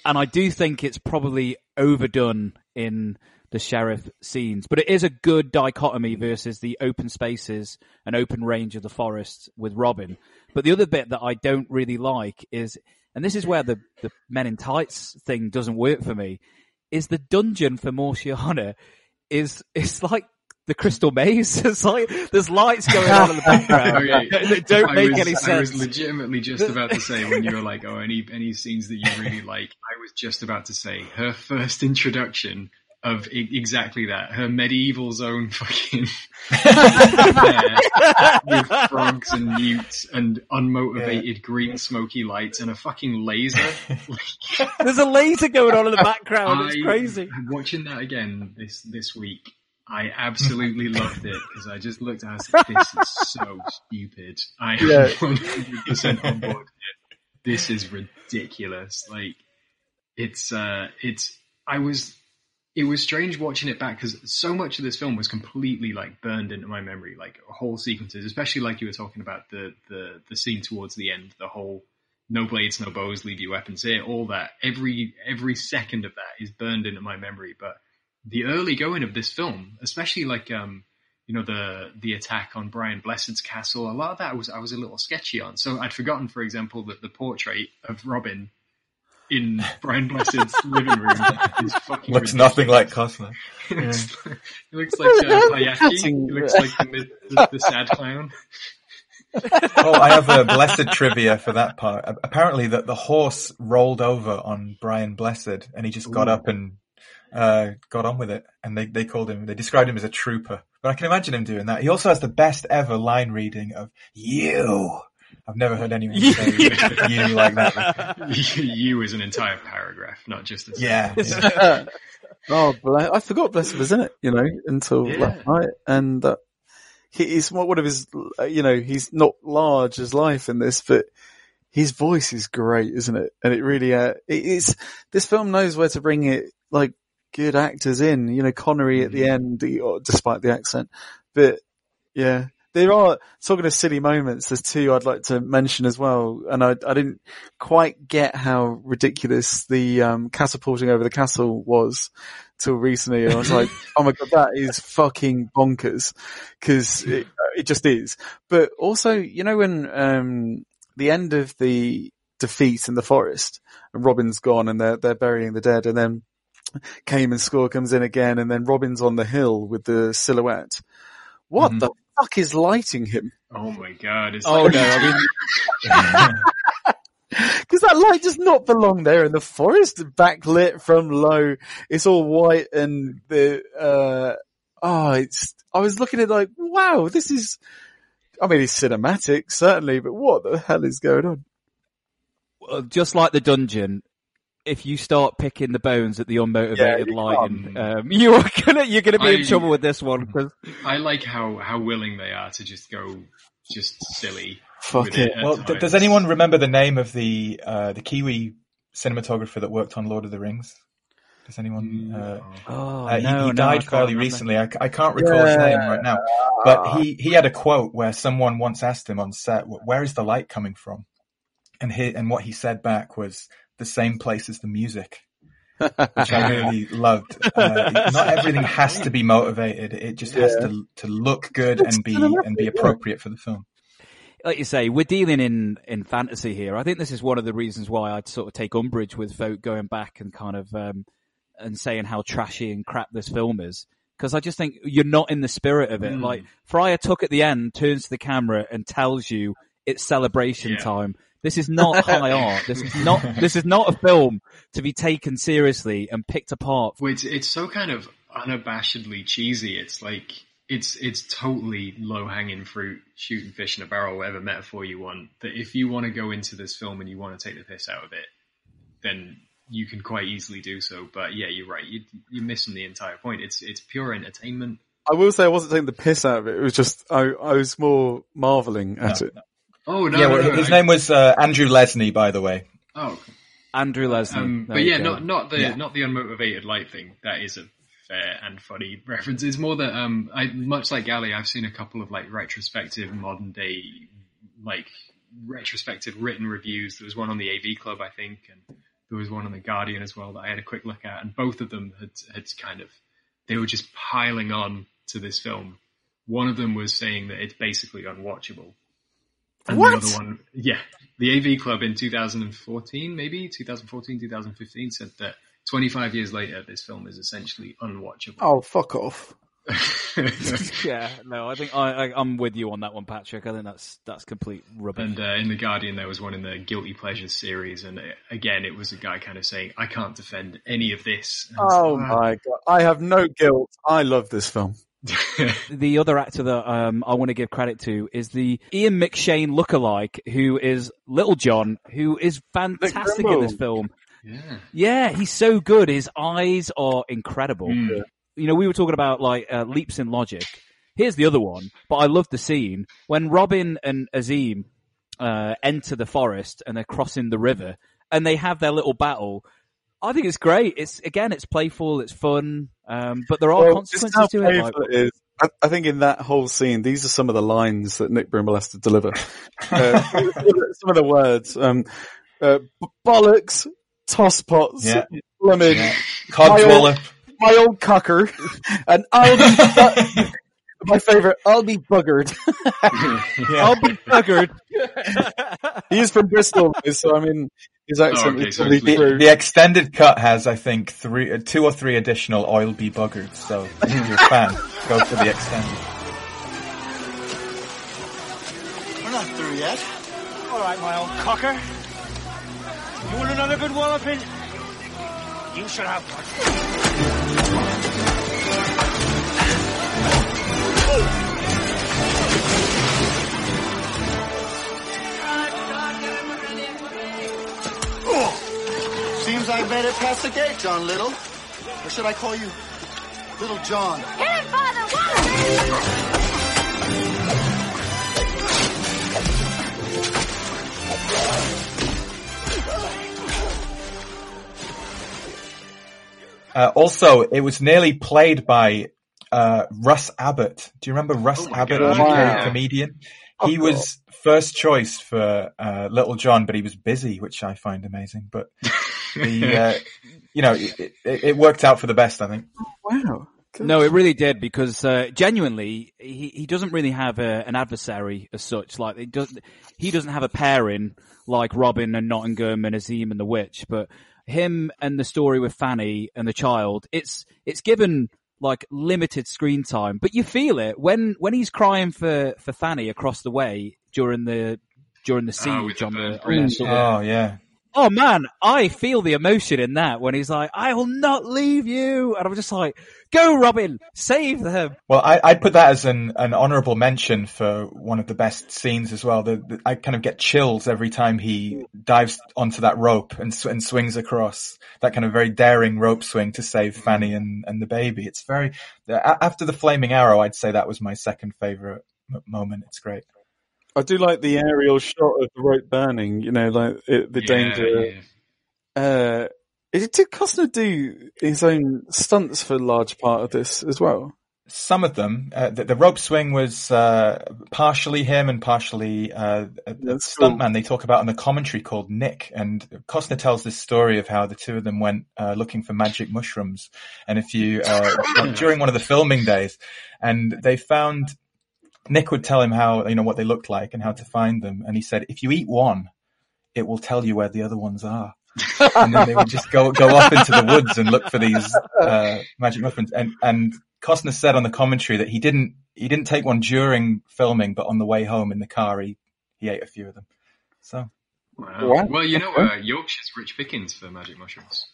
and I do think it's probably overdone in the sheriff scenes, but it is a good dichotomy versus the open spaces and open range of the forest with Robin. But the other bit that I don't really like is, and this is where the, the Men in Tights thing doesn't work for me, is the dungeon for Mortianna is, it's like the Crystal Maze. It's like, there's lights going on in the background Okay. that don't I make was, any I was legitimately just about to say when you were like, "Oh, any any scenes that you really like," I was just about to say her first introduction of e- exactly that. Her medieval zone fucking with frogs and newts and unmotivated green smoky lights and a fucking laser. There's a laser going on in the background. It's I- crazy. Watching that again this this week, I absolutely loved it because I just looked at it "This is so stupid." I am Yeah. 100 percent on board. with it. This is ridiculous. Like it's uh it's I was it was strange watching it back because so much of this film was completely like burned into my memory, like whole sequences, especially like you were talking about the the the scene towards the end, the whole no blades, no bows, leave your weapons here, all that. Every every second of that is burned into my memory. But the early going of this film, especially like um you know the the attack on Brian Blessed's castle, a lot of that was I was a little sketchy on. So I'd forgotten, for example, that the portrait of Robin in Brian Blessed's living room is fucking Looks ridiculous. nothing like Costner. It looks, it looks like uh, Hayaki. It looks like the, the, the sad clown. oh, I have a blessed trivia for that part. Apparently, that the horse rolled over on Brian Blessed, and he just got up and uh, got on with it. And they they called him, they described him as a trooper. But I can imagine him doing that. He also has the best ever line reading of "you." I've never heard anyone say "you" like that. you is an entire paragraph, not just a Yeah. sentence. oh, ble- I forgot Blessed was in it, you know, until Yeah. last night. And uh, he, he's one one of his, uh, you know, he's not large as life in this, but his voice is great, isn't it? And it really, uh, it is, this film knows where to bring it, like, good actors in, you know, Connery at the end, despite the accent. But, yeah. There are, talking of silly moments, there's two I'd like to mention as well. And I, I didn't quite get how ridiculous the, um, catapulting over the castle was till recently. And I was like, oh my god, that is fucking bonkers. Cause it, it just is. But also, you know, when, um, the end of the defeat in the forest and Robin's gone and they're, they're burying the dead and then Kamen score comes in again and then Robin's on the hill with the silhouette. What the fuck is lighting him? Oh my god! It's Oh like, no, I mean, Because that light does not belong there in the forest, backlit from low. It's all white and the, uh, oh, it's, I was looking at it like, wow, this is, I mean, it's cinematic, certainly, but what the hell is going on? well, just like the dungeon, if you start picking the bones at the unmotivated you lighting, um, you are gonna you're gonna be in trouble with this one because I like how how willing they are to just go just silly. Fuck with it. Well, d- times. does anyone remember the name of the uh, the Kiwi cinematographer that worked on Lord of the Rings? Does anyone? Uh, oh uh, he- no, he, no, died can't fairly remember. recently. I can't recall his name right now, but he he had a quote where someone once asked him on set, "Where is the light coming from?" And he and what he said back was the same place as the music. which I really loved. Uh, not everything has to be motivated; it just has to to look good and be and be appropriate for the film. like you say, we're dealing in, in fantasy here. I think this is one of the reasons why I'd sort of take umbrage with folk going back and kind of, um, and saying how trashy and crap this film is. Cause I just think you're not in the spirit of it. Mm. Like, Friar Tuck at the end turns to the camera and tells you it's celebration Yeah. time. This is not high art. This is not, this is not a film to be taken seriously and picked apart. Well, it's it's so kind of unabashedly cheesy. It's like it's it's totally low hanging fruit, shooting fish in a barrel, whatever metaphor you want. That if you want to go into this film and you want to take the piss out of it, then you can quite easily do so. But yeah, you're right. You, you're missing the entire point. It's it's pure entertainment. I will say I wasn't taking the piss out of it. It was just, I, I was more marveling at it. Oh no, yeah, no, well, no, his I- name was uh, Andrew Lesnie, by the way. Oh, Andrew Leslie. Um, but yeah, not not the Yeah. not the unmotivated light thing. That is a fair and funny reference. It's more that um, I much like Gali, I've seen a couple of like retrospective modern day like retrospective written reviews. There was one on the AV Club, I think, and there was one on the Guardian as well that I had a quick look at, and both of them had had kind of they were just piling on to this film. One of them was saying that it's basically unwatchable. And What? the other one, yeah, the AV Club in 2014, maybe 2014, 2015, said that 25 years later, this film is essentially unwatchable. Oh, fuck off. yeah, no, I think I, I, I'm with you on that one, Patrick. I think that's that's complete rubbish. And uh, in the Guardian, there was one in the Guilty Pleasures series, and uh, again, it was a guy kind of saying, "I can't defend any of this." And Oh like, "Wow." my god. I have no guilt. I love this film. the other actor that um, I want to give credit to is the Ian McShane lookalike, who is Little John, who is fantastic in this film. Yeah. Yeah, he's so good. His eyes are incredible. Mm. You know, we were talking about like uh, leaps in logic. Here's the other one, but I love the scene when Robin and Azeem uh, enter the forest and they're crossing the river and they have their little battle. I think it's great. It's again, it's playful, it's fun, um, but there are Well, just consequences how to it. Like, playful. I, I think in that whole scene, these are some of the lines that Nick Brimble has to deliver. uh, some of the words. Um, uh, b- bollocks, tosspots, Yeah. lemon, Yeah. my old, my old cocker, and I'll be, bu- my favorite, I'll be buggered. I'll be buggered. He's from Bristol, so I mean, his accent okay, is so probably The, the extended cut has, I think, three, uh, two or three additional oil be buggered. So if you're a fan, go for the extended. We're not through yet. All right, my old cocker. You want another good walloping? You should have one. Seems I made it past the gate, John Little. Or should I call you Little John? Hit it, Father! Uh, also, it was nearly played by uh, Russ Abbott. Do you remember Russ Oh Abbott, God, UK yeah. comedian? Oh, He was first choice for uh, Little John, but he was busy, which I find amazing. But the, uh, you know, it, it, it worked out for the best, I think. Wow. No, it really did because uh, genuinely he, he doesn't really have a, an adversary as such. Like he doesn't he doesn't have a pairing like Robin and Nottingham and Azeem and the Witch, but him and the story with Fanny and the child, it's it's given like limited screen time, but you feel it when when he's crying for for Fanny across the way during the during the Oh, siege the on the, on the bridge. Oh, yeah. Oh man, I feel the emotion in that when he's like, "I will not leave you," and I'm just like, "Go, Robin, save them." Well, I, I'd put that as an, an honourable mention for one of the best scenes as well. The, the, I kind of get chills every time he dives onto that rope and, and swings across that kind of very daring rope swing to save mm-hmm. Fanny and, and the baby. It's very, after the flaming arrow, I'd say that was my second favourite moment. It's great. I do like the aerial shot of the rope burning, you know, like it, the Yeah, danger. yeah. Uh, did Costner do his own stunts for a large part of this as well? Some of them, uh, the, the rope swing was uh, partially him and partially uh, a, a That's cool. stuntman they talk about in the commentary called Nick. And Costner tells this story of how the two of them went uh, looking for magic mushrooms. And if you uh, during one of the filming days, and they found Nick would tell him how you know what they looked like and how to find them. And he said, if you eat one, it will tell you where the other ones are. and then they would just go go off into the woods and look for these uh, magic muffins. And and Costner said on the commentary that he didn't he didn't take one during filming, but on the way home in the car he he ate a few of them. So Wow. Wow. Well, you know, uh, Yorkshire's rich pickings for magic mushrooms.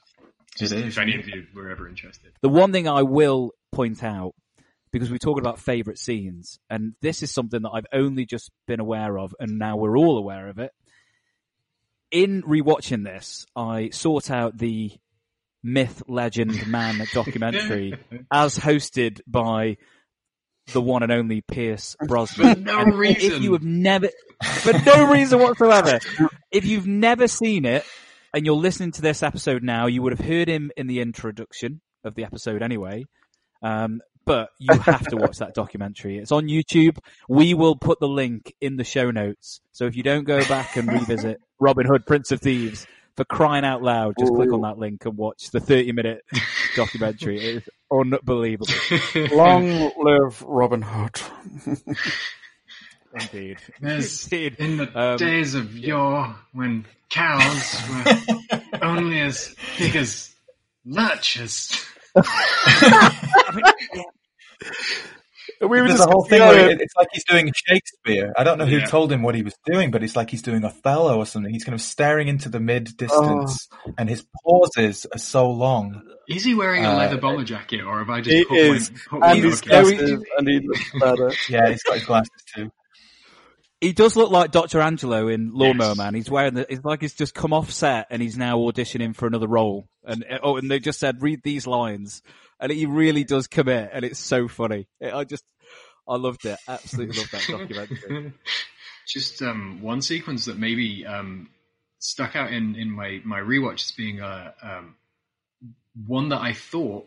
it If any of you were ever interested. The one thing I will point out, because we're talking about favourite scenes, and this is something that I've only just been aware of, and now we're all aware of it. In rewatching this, I sought out the myth, legend, man documentary as hosted by the one and only Pierce Brosnan. For no And reason. If you have never, for no reason whatsoever, if you've never seen it, and you're listening to this episode now, you would have heard him in the introduction of the episode anyway. Um, but you have to watch that documentary. It's on YouTube. We will put the link in the show notes. So if you don't go back and revisit Robin Hood, Prince of Thieves, for crying out loud, just click on that link and watch the 30 minute documentary. It is unbelievable. Long live Robin Hood. Indeed. There's, Indeed. in the Um, days of yore, when cows were only as big as lurchers. We were There's just a whole thing yeah, where it- it's like he's doing Shakespeare. I don't know who Yeah. told him what he was doing, but it's like he's doing Othello or something. He's kind of staring into the mid distance, and his pauses are so long. Is he wearing a Uh, leather bomber jacket, or have I just He put is, my, put and my he's okay. massive, and he looks better. Yeah, he's got his glasses too. He does look like Dr. Angelo in Lawnmower Yes. Man. He's wearing the, it's like he's just come off set and he's now auditioning for another role. And, oh, and they just said, read these lines. And he really does commit and it's so funny. It- I just, I loved it. Absolutely loved that documentary. Just um, one sequence that maybe um, stuck out in, in my, my rewatch as being a, um, one that I thought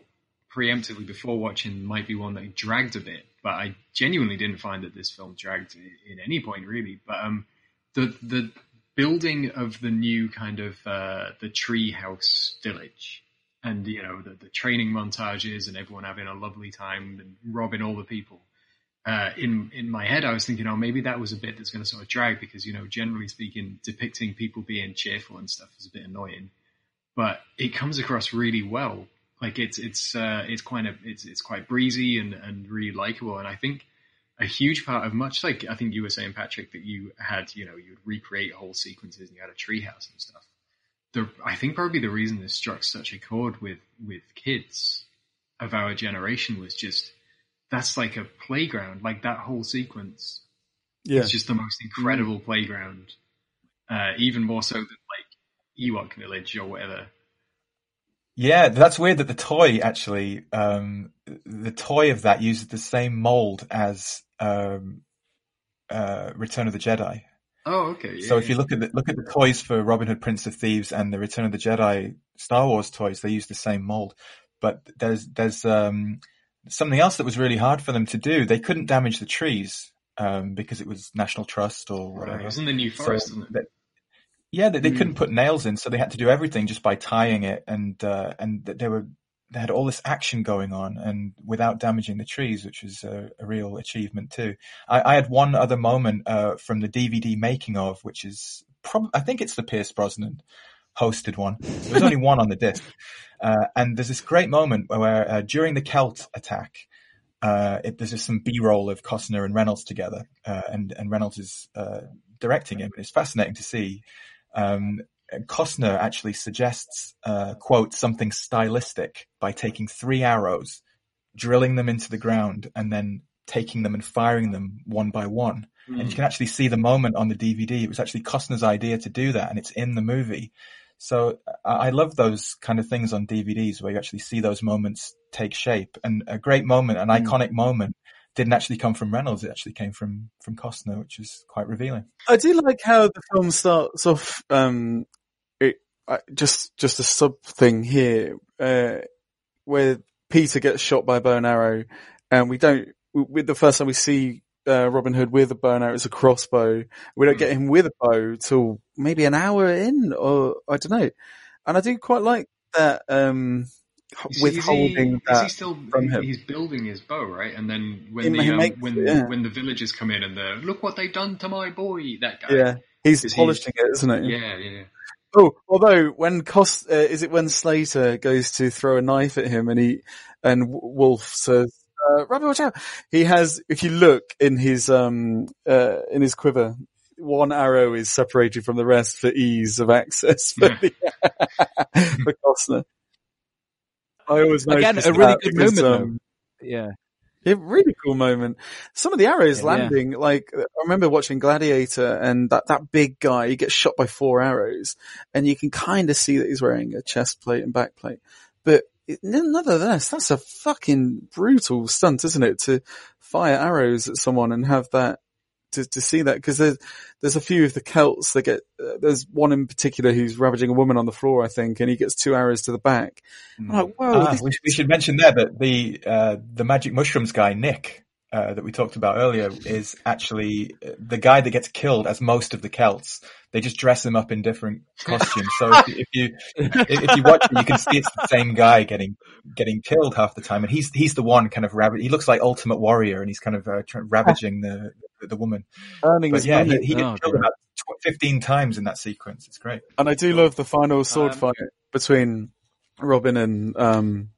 preemptively before watching might be one that dragged a bit, but I genuinely didn't find that this film dragged in any point really. But um, the the building of the new kind of uh, the treehouse village, and you know the, the training montages and everyone having a lovely time and robbing all the people. Uh, in in my head, I was thinking, oh, maybe that was a bit that's going to sort of drag because you know, generally speaking, depicting people being cheerful and stuff is a bit annoying but it comes across really well. Like it's it's uh, it's quite a, it's it's quite breezy and and really likable. And I think a huge part of much like I think you were saying, Patrick, that you had you know you would recreate whole sequences and you had a treehouse and stuff. The I think probably the reason this struck such a chord with with kids of our generation was just that's like a playground. Like that whole sequence Yeah. it's just the most incredible playground. Uh, even more so than like Ewok Village or whatever. Yeah, that's weird that the toy actually, um, the toy of that uses the same mold as um, uh, Return of the Jedi. Oh, okay. Yeah, so if you look at the, look at the toys for Robin Hood, Prince of Thieves, and the Return of the Jedi Star Wars toys, they use the same mold. But there's there's um, something else that was really hard for them to do. They couldn't damage the trees um, because it was National Trust or whatever. Right, it was in the New So Forest, that- yeah, they, they Hmm. couldn't put nails in, so they had to do everything just by tying it, and uh, and they were they had all this action going on, and without damaging the trees, which was a, a real achievement too. I, I had one other moment uh, from the DVD making of, which is prob- I think it's the Pierce Brosnan hosted one. There was only one on the disc, uh, and there's this great moment where uh, during the Celt attack. Uh, it, there's just some B-roll of Costner and Reynolds together, uh, and and Reynolds is uh, directing him, it's fascinating to see. Um, Costner actually suggests, uh, quote, something stylistic by taking three arrows, drilling them into the ground, and then taking them and firing them one by one. And you can actually see the moment on the DVD. It was actually Costner's idea to do that, and it's in the movie. So I, I love those kind of things on DVDs where you actually see those moments take shape. And a great moment, an iconic moment, didn't actually come from Reynolds. It actually came from from Costner, which is quite revealing. I do like how the film starts off. Um, it I, just just a sub thing here, uh, where Peter gets shot by a bow and arrow, and we don't. We, we- the first time we see uh, Robin Hood with a bow and arrow, it's a crossbow. We don't get him with a bow till maybe an hour in, or I don't know. And I do quite like that. Um, withholding is he, that is he still from him. he's building his bow right and then when He- the he um, makes when yeah. when the villagers come in and they're look what they've done to my boy that guy Yeah, he's Is he- polishing it, isn't it? yeah yeah Oh, although when Cost, uh, is it when Slater goes to throw a knife at him and he, and Wolf says, uh, Robbie, watch out. He has, if you look in his, um, uh, in his quiver, one arrow is separated from the rest for ease of access for, the, for Costner. I always Again, a really good because, moment, um, Yeah. yeah, really cool moment. Some of the arrows Yeah. landing, like I remember watching Gladiator, and that that big guy he gets shot by four arrows, and you can kind of see that he's wearing a chest plate and back plate. But it, nonetheless, that's a fucking brutal stunt, isn't it? To fire arrows at someone and have that to, to see that because there's there's a few of the Celts that get uh, there's one in particular who's ravaging a woman on the floor, I think, and he gets two arrows to the back. I'm like, whoa, Ah, this- we, we should mention there that the uh, the magic mushrooms guy Nick uh, that we talked about earlier is actually uh, the guy that gets killed as most of the Celts. They just dress him up in different costumes. So if, if you if if you watch it, you can see it's the same guy getting getting killed half the time, and he's he's the one kind of rav- He looks like Ultimate Warrior, and he's kind of uh, try- ravaging the the woman. Earning But yeah, he, money. he gets Oh, killed dear. about fifteen times in that sequence. It's great. And I do love the final sword Um, fight between Robin and um,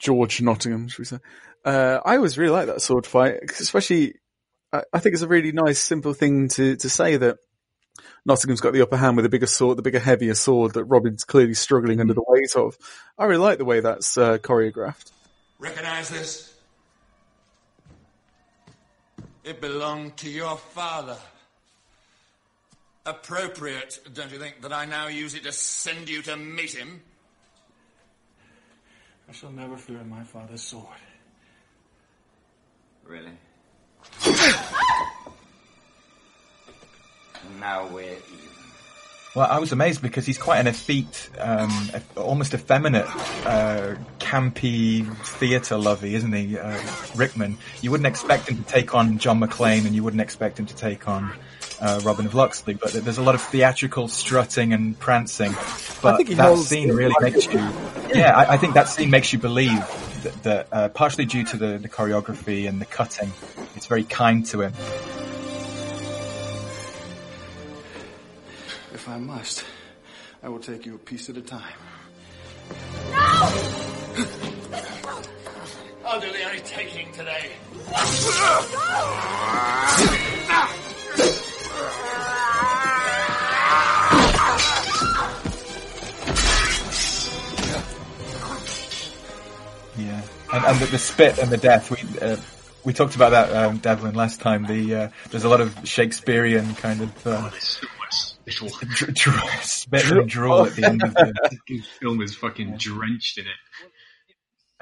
George Nottingham, should we say? Uh, I always really like that sword fight, especially. I, I think it's a really nice, simple thing to to say that Nottingham's got the upper hand with the bigger sword, the bigger, heavier sword that Robin's clearly struggling under the weight of. I really like the way that's uh, choreographed. Recognize this? It belonged to your father. Appropriate, don't you think, that I now use it to send you to meet him? I shall never fear my father's sword. Really? now we're even. Well, I was amazed because he's quite an effete, um, almost effeminate, uh, campy theatre lovey, isn't he, uh, Rickman? You wouldn't expect him to take on John McClane, and you wouldn't expect him to take on uh, Robin of Locksley. But there's a lot of theatrical strutting and prancing. But think he that scene really makes you, yeah, I, I think that scene makes you believe that, that uh, partially due to the, the choreography and the cutting, it's very kind to him. If I must, I will take you a piece at a time. No! I'll do the only taking today. Yeah, and, and the, the spit and the death. We uh, we talked about that, um, Devlin, last time. The uh, there's a lot of Shakespearean kind of uh, dr- spit and drool at the end of the. The film is fucking drenched in it.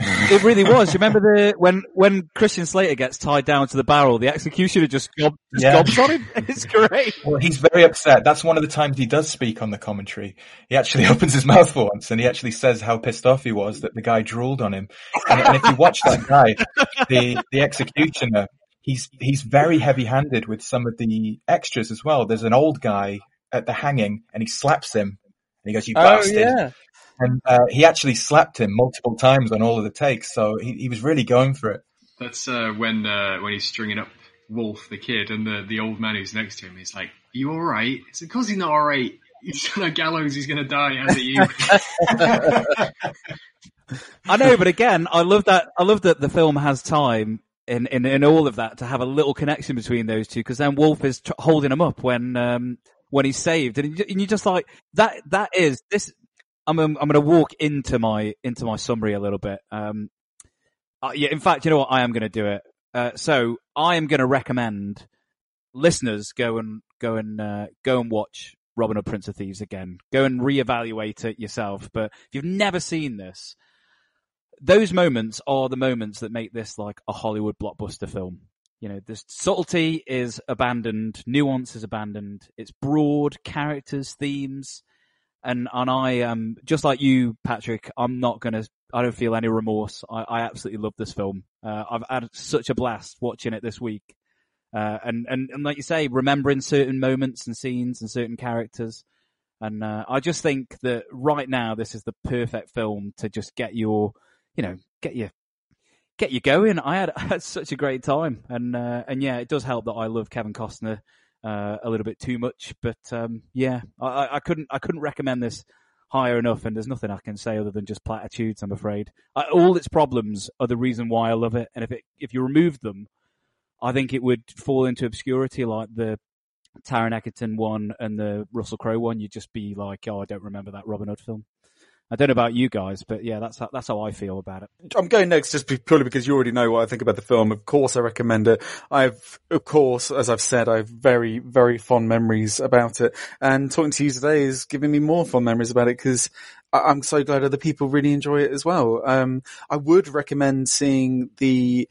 It really was. You remember the when when Christian Slater gets tied down to the barrel, the executioner just gob, just Yeah. gobs on him. It's great. Well, he's very upset. That's one of the times he does speak on the commentary. He actually opens his mouth for once, and he actually says how pissed off he was that the guy drooled on him. And, and if you watch that guy, the the executioner, he's he's very heavy-handed with some of the extras as well. There's an old guy at the hanging, and he slaps him, and he goes, "You Oh, bastard!" yeah. And uh, he actually slapped him multiple times on all of the takes, so he, he was really going for it. That's uh, when uh, when he's stringing up Wolf, the kid, and the, the old man who's next to him. He's like, "You all right?" It's of course he's not all right. He's on a gallows. He's going to die. As it you. I know, but again, I love that. I love that the film has time in in, in all of that to have a little connection between those two, because then Wolf is tr- holding him up when um when he's saved, and, you- and you're just like that. That is this. I'm I'm going to walk into my into my summary a little bit. Um, uh, yeah, in fact, you know what? I am going to do it. Uh, so I am going to recommend listeners go and go and uh, go and watch Robin Hood Prince of Thieves again. Go and reevaluate it yourself. But if you've never seen this, those moments are the moments that make this like a Hollywood blockbuster film. You know, the subtlety is abandoned, nuance is abandoned. It's broad characters, themes, and and I um just like you, Patrick. I'm not gonna. I don't feel any remorse. I, I absolutely love this film. Uh, I've had such a blast watching it this week. Uh, and, and, and like you say, remembering certain moments and scenes and certain characters. And, uh, I just think that right now, this is the perfect film to just get your, you know, get you, get you going. I had, I had such a great time. And, uh, and yeah, it does help that I love Kevin Costner, uh, a little bit too much. But, um, yeah, I, I- couldn't, I couldn't recommend this higher enough. And there's nothing I can say other than just platitudes, I'm afraid. I, all its problems are the reason why I love it. And if it, if you removed them, I think it would fall into obscurity like the Taron Egerton one and the Russell Crowe one. You'd just be like, oh, I don't remember that Robin Hood film. I don't know about you guys, but yeah, that's how, that's how I feel about it. I'm going next just purely because you already know what I think about the film. Of course, I recommend it. I've, of course, as I've said, I have very, very fond memories about it. And talking to you today is giving me more fond memories about it because I'm so glad other people really enjoy it as well. Um, I would recommend seeing the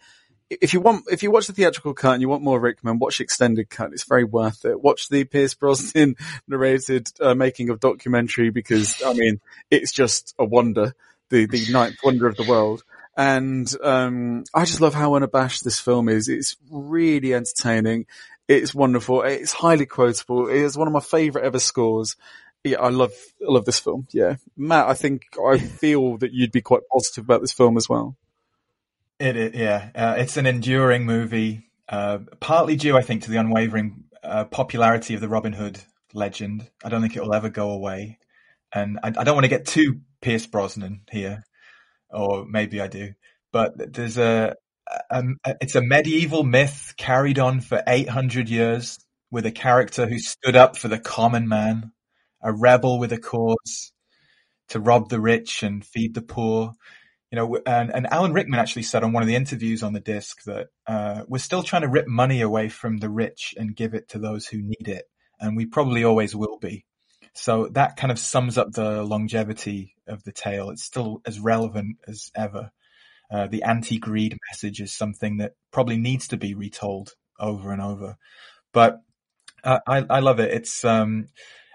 if you want, if you watch the theatrical cut and you want more Rickman, watch the extended cut. It's very worth it. Watch the Pierce Brosnan narrated uh, making of documentary because I mean, it's just a wonder, the the ninth wonder of the world. And um, I just love how unabashed this film is. It's really entertaining. It's wonderful. It's highly quotable. It is one of my favorite ever scores. Yeah, I love, I love this film. Yeah. Matt, I think, I feel that you'd be quite positive about this film as well. It, it yeah, uh, it's an enduring movie, uh, partly due, I think, to the unwavering uh, popularity of the Robin Hood legend. I don't think it will ever go away, and I, I don't want to get too Pierce Brosnan here, or maybe I do. But there's a, a, a it's a medieval myth carried on for 800 years with a character who stood up for the common man, a rebel with a cause, to rob the rich and feed the poor you know, and, and Alan Rickman actually said on one of the interviews on the disc that uh, we're still trying to rip money away from the rich and give it to those who need it, and we probably always will be. So that kind of sums up the longevity of the tale. It's still as relevant as ever. Uh, the anti-greed message is something that probably needs to be retold over and over. But uh, I, I love it. It's um,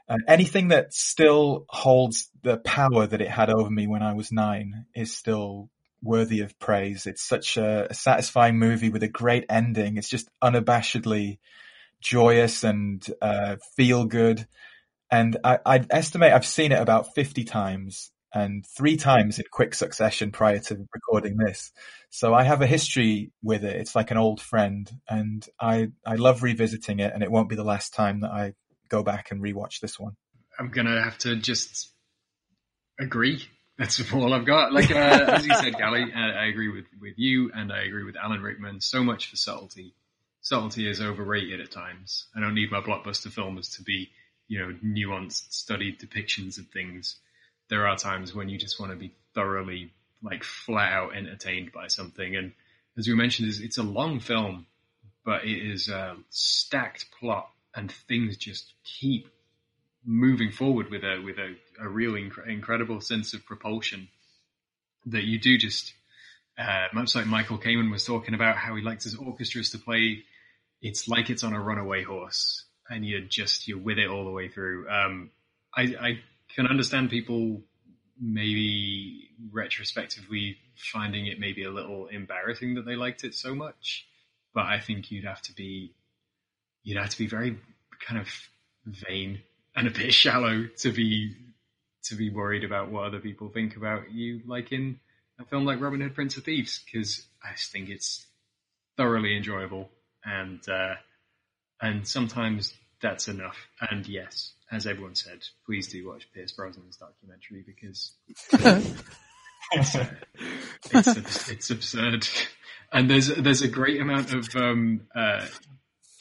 uh, anything that still holds the power that it had over me when I was nine is still worthy of praise. It's such a, a satisfying movie with a great ending. It's just unabashedly joyous and uh, feel good. And I, I estimate I've seen it about 50 times and three times in quick succession prior to recording this. So I have a history with it. It's like an old friend and I, I love revisiting it and it won't be the last time that I go back and rewatch this one. I'm gonna have to just agree. That's all I've got. Like uh, as you said, Gali, uh, I agree with with you, and I agree with Alan Rickman. So much for subtlety. Subtlety is overrated at times. I don't need my blockbuster films to be, you know, nuanced, studied depictions of things. There are times when you just want to be thoroughly, like, flat out entertained by something. And as we mentioned, it's a long film, but it is a stacked plot and things just keep moving forward with a with a, a real inc- incredible sense of propulsion that you do just uh, much like Michael Kamen was talking about how he likes his orchestras to play it's like it's on a runaway horse and you're just you're with it all the way through. Um, I, I can understand people maybe retrospectively finding it maybe a little embarrassing that they liked it so much but I think you'd have to be you'd have to be very kind of vain and a bit shallow to be to be worried about what other people think about you like in a film like Robin Hood Prince of Thieves because I just think it's thoroughly enjoyable and uh, and sometimes that's enough. And yes, as everyone said, please do watch Pierce Brosnan's documentary because it's, uh, it's, it's absurd. And there's there's a great amount of um, uh,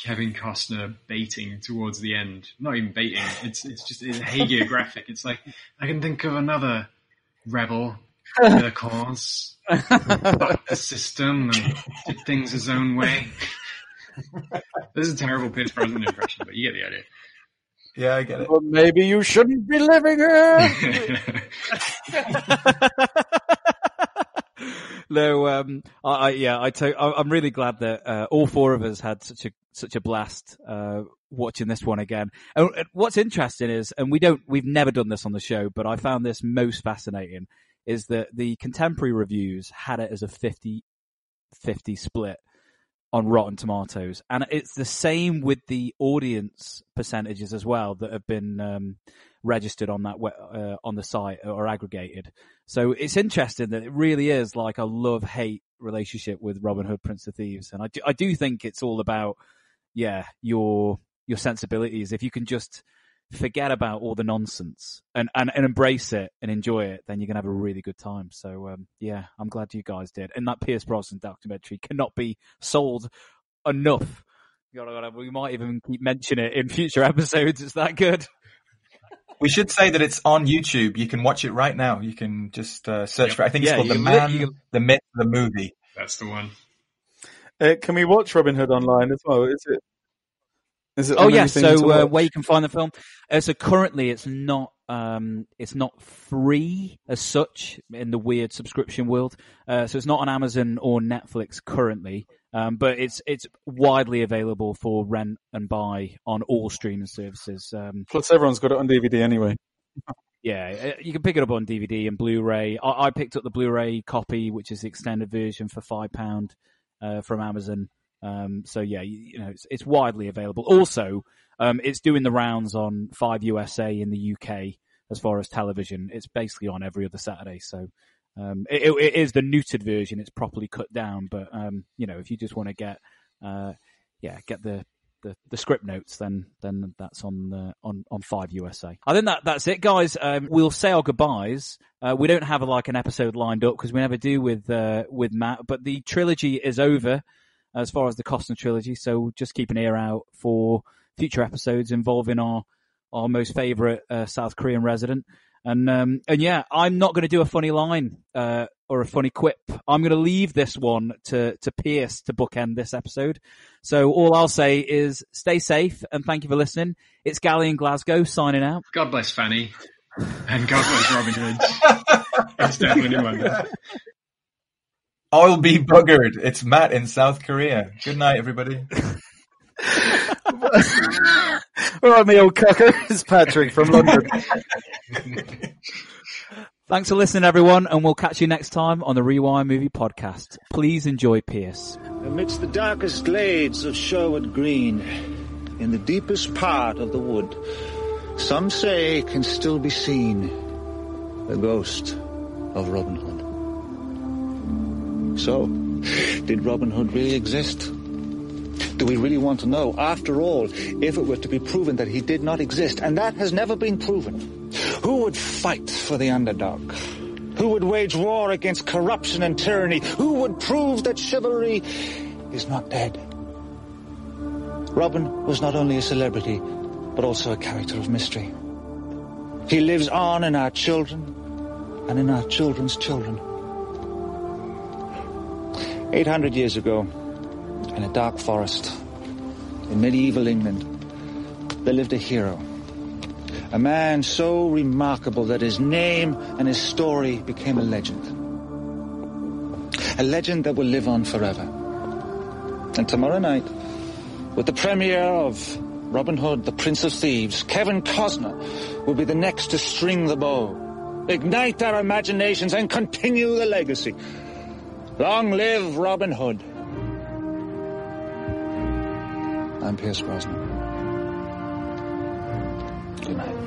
Kevin Costner baiting towards the end. Not even baiting. It's it's just it's hagiographic. It's like I can think of another rebel for the cause, bucked the system and did things his own way. this is a terrible Pierce Brosnan impression, but you get the idea. Yeah, I get it. But maybe you shouldn't be living here. no, um, I, yeah, I yeah, I'm really glad that uh, all four of us had such a such a blast uh, watching this one again. And what's interesting is, and we don't, we've never done this on the show, but I found this most fascinating, is that the contemporary reviews had it as a 50 50 split on Rotten Tomatoes, and it's the same with the audience percentages as well that have been um, registered on that uh, on the site or aggregated. So it's interesting that it really is like a love hate relationship with Robin Hood, Prince of Thieves, and I do, I do think it's all about yeah your your sensibilities. If you can just forget about all the nonsense and, and, and embrace it and enjoy it, then you're gonna have a really good time. So um, yeah, I'm glad you guys did. And that Pierce Brosnan documentary cannot be sold enough. We might even keep mentioning it in future episodes. It's that good. We should say that it's on YouTube. You can watch it right now. You can just uh, search yep. for. It. I think it's called The Man, can... The Myth, The Movie. That's the one. Uh, can we watch Robin Hood online as well? Is it? Is it oh yes. So uh, where you can find the film? Uh, so currently it's not um, it's not free as such in the weird subscription world. Uh, so it's not on Amazon or Netflix currently, um, but it's it's widely available for rent and buy on all streaming services. Um, Plus, everyone's got it on DVD anyway. yeah, uh, you can pick it up on DVD and Blu-ray. I, I picked up the Blu-ray copy, which is the extended version, for five pound uh, from Amazon. Um, so yeah, you, you know, it's, it's widely available. Also, um, it's doing the rounds on Five USA in the UK as far as television. It's basically on every other Saturday. So um, it, it is the neutered version. It's properly cut down. But um, you know, if you just want to get, uh, yeah, get the, the, the script notes, then then that's on the, on on Five USA. I think that that's it, guys. Um, we'll say our goodbyes. Uh, we don't have a, like an episode lined up because we never do with uh, with Matt. But the trilogy is over as far as the Costner trilogy. So just keep an ear out for future episodes involving our our most favourite uh, South Korean resident. And um, and yeah, I'm not going to do a funny line uh, or a funny quip. I'm going to leave this one to to Pierce to bookend this episode. So all I'll say is stay safe and thank you for listening. It's Gali in Glasgow signing out. God bless Fanny and God bless Robin Hood. it's definitely one. I'll be buggered. It's Matt in South Korea. Good night, everybody. All right, me old cucker. It's Patrick from London. Thanks for listening, everyone, and we'll catch you next time on the Rewind Movie Podcast. Please enjoy Pierce. Amidst the darkest glades of Sherwood Green, in the deepest part of the wood, some say can still be seen the ghost of Robin Hood. So, did Robin Hood really exist? Do we really want to know? After all, if it were to be proven that he did not exist, and that has never been proven, who would fight for the underdog? Who would wage war against corruption and tyranny? Who would prove that chivalry is not dead? Robin was not only a celebrity, but also a character of mystery. He lives on in our children and in our children's children. 800 years ago, in a dark forest in medieval England, there lived a hero. A man so remarkable that his name and his story became a legend. A legend that will live on forever. And tomorrow night, with the premiere of Robin Hood, the Prince of Thieves, Kevin Costner will be the next to string the bow, ignite our imaginations, and continue the legacy. Long live Robin Hood. I'm Pierce Brosnan. Good night.